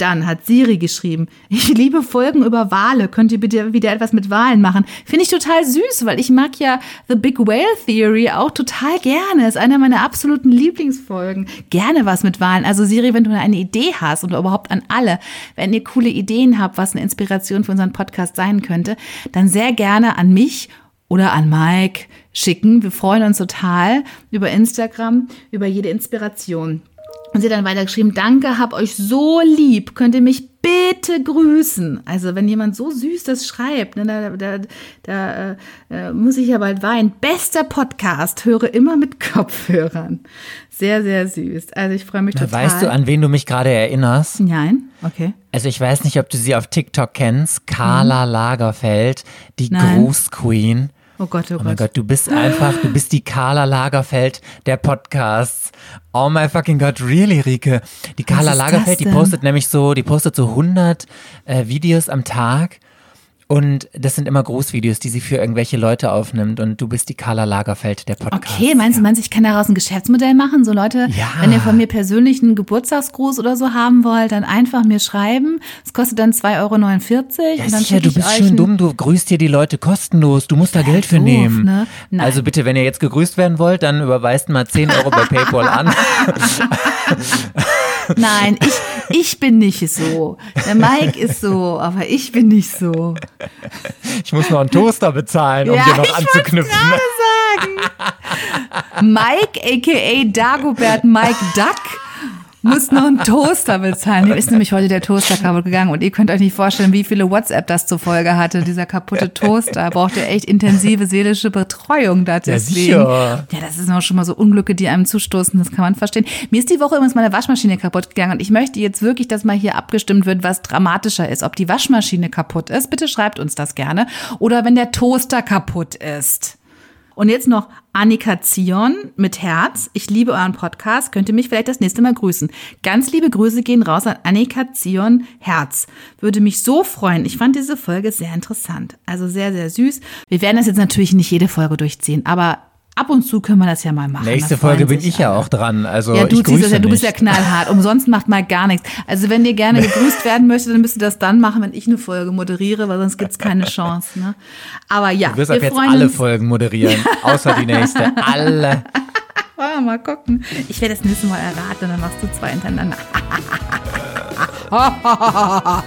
Dann hat Siri geschrieben, ich liebe Folgen über Wale. Könnt ihr bitte wieder etwas mit Walen machen? Finde ich total süß, weil ich mag ja The Big Whale Theory auch total gerne. Ist einer meiner absoluten Lieblingsfolgen. Gerne was mit Walen. Also Siri, wenn du eine Idee hast und überhaupt an alle, wenn ihr coole Ideen habt, was eine Inspiration für unseren Podcast sein könnte, dann sehr gerne an mich oder an Mike schicken. Wir freuen uns total über Instagram, über jede Inspiration. Und sie hat dann weiter geschrieben, danke, hab euch so lieb, könnt ihr mich bitte grüßen. Also wenn jemand so süß das schreibt, ne, da, da, da äh, äh, muss ich ja bald weinen. Bester Podcast, höre immer mit Kopfhörern. Sehr, sehr süß. Also ich freue mich Na, total. Weißt du, an wen du mich gerade erinnerst? Nein? Okay. Also ich weiß nicht, ob du sie auf TikTok kennst. Carla Lagerfeld, die Mhm. Nein. Grußqueen. Oh Gott, oh, Oh mein Gott. Gott, du bist einfach, du bist die Carla Lagerfeld der Podcasts. Oh my fucking God, really, Rike? Die Carla Lagerfeld, die postet nämlich so, die postet so 100 äh, Videos am Tag. Und das sind immer Großvideos, die sie für irgendwelche Leute aufnimmt. Und du bist die Carla Lagerfeld der Podcasts. Okay, meinst du, meinst du, ich kann daraus ein Geschäftsmodell machen? So Leute, Ja. wenn ihr von mir persönlich einen Geburtstagsgruß oder so haben wollt, dann einfach mir schreiben. Es kostet dann 2,49 Euro Ja, und dann sicher, du bist schön dumm, du grüßt hier die Leute kostenlos, du musst da Geld für doof, nehmen. ne? Also bitte, wenn ihr jetzt gegrüßt werden wollt, dann überweist mal 10 Euro bei Paypal an. Nein, ich, ich bin nicht so. Der Mike ist so, aber ich bin nicht so. Ich muss noch einen Toaster bezahlen, um Ja, dir ich noch wollt's anzuknüpfen. Mike, aka Dagobert Mike Duck. Muss noch einen Toaster bezahlen. Mir ist nämlich heute der Toaster kaputt gegangen und ihr könnt euch nicht vorstellen, wie viele WhatsApp das zur Folge hatte. Dieser kaputte Toaster braucht ja echt intensive seelische Betreuung da deswegen. sicher. Ja, das sind auch schon mal so Unglücke, die einem zustoßen, das kann man verstehen. Mir ist die Woche übrigens meine Waschmaschine kaputt gegangen und ich möchte jetzt wirklich, dass mal hier abgestimmt wird, was dramatischer ist. Ob die Waschmaschine kaputt ist, bitte schreibt uns das gerne. Oder wenn der Toaster kaputt ist. Und jetzt noch Annika Zion mit Herz. Ich liebe euren Podcast. Könnt ihr mich vielleicht das nächste Mal grüßen. Ganz liebe Grüße gehen raus an Annika Zion Herz. Würde mich so freuen. Ich fand diese Folge sehr interessant. Also sehr, sehr süß. Wir werden das jetzt natürlich nicht jede Folge durchziehen, aber ab und zu können wir das ja mal machen. Nächste Folge bin ich ja auch dran. Also Ja, du ziehst das ja, du bist ja knallhart. Umsonst macht mal gar nichts. Also wenn ihr gerne gegrüßt werden möchtet, dann müsst ihr das dann machen, wenn ich eine Folge moderiere, weil sonst gibt's keine Chance. Ne? Aber ja, Du wirst wir ab jetzt alle uns. Folgen moderieren, außer die nächste. Alle. Ah, mal gucken. Ich werde das nächste Mal erraten, dann machst du zwei hintereinander.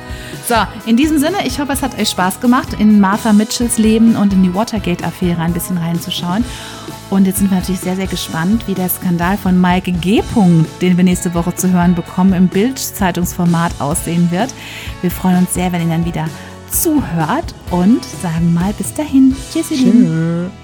so, in diesem Sinne, ich hoffe, es hat euch Spaß gemacht, in Martha Mitchells Leben und in die Watergate-Affäre ein bisschen reinzuschauen. Und jetzt sind wir natürlich sehr, sehr gespannt, wie der Skandal von Mike G. den wir nächste Woche zu hören bekommen, im Bild-Zeitungsformat aussehen wird. Wir freuen uns sehr, wenn ihr dann wieder zuhört und sagen mal bis dahin. Tschüss, ihr Lieben.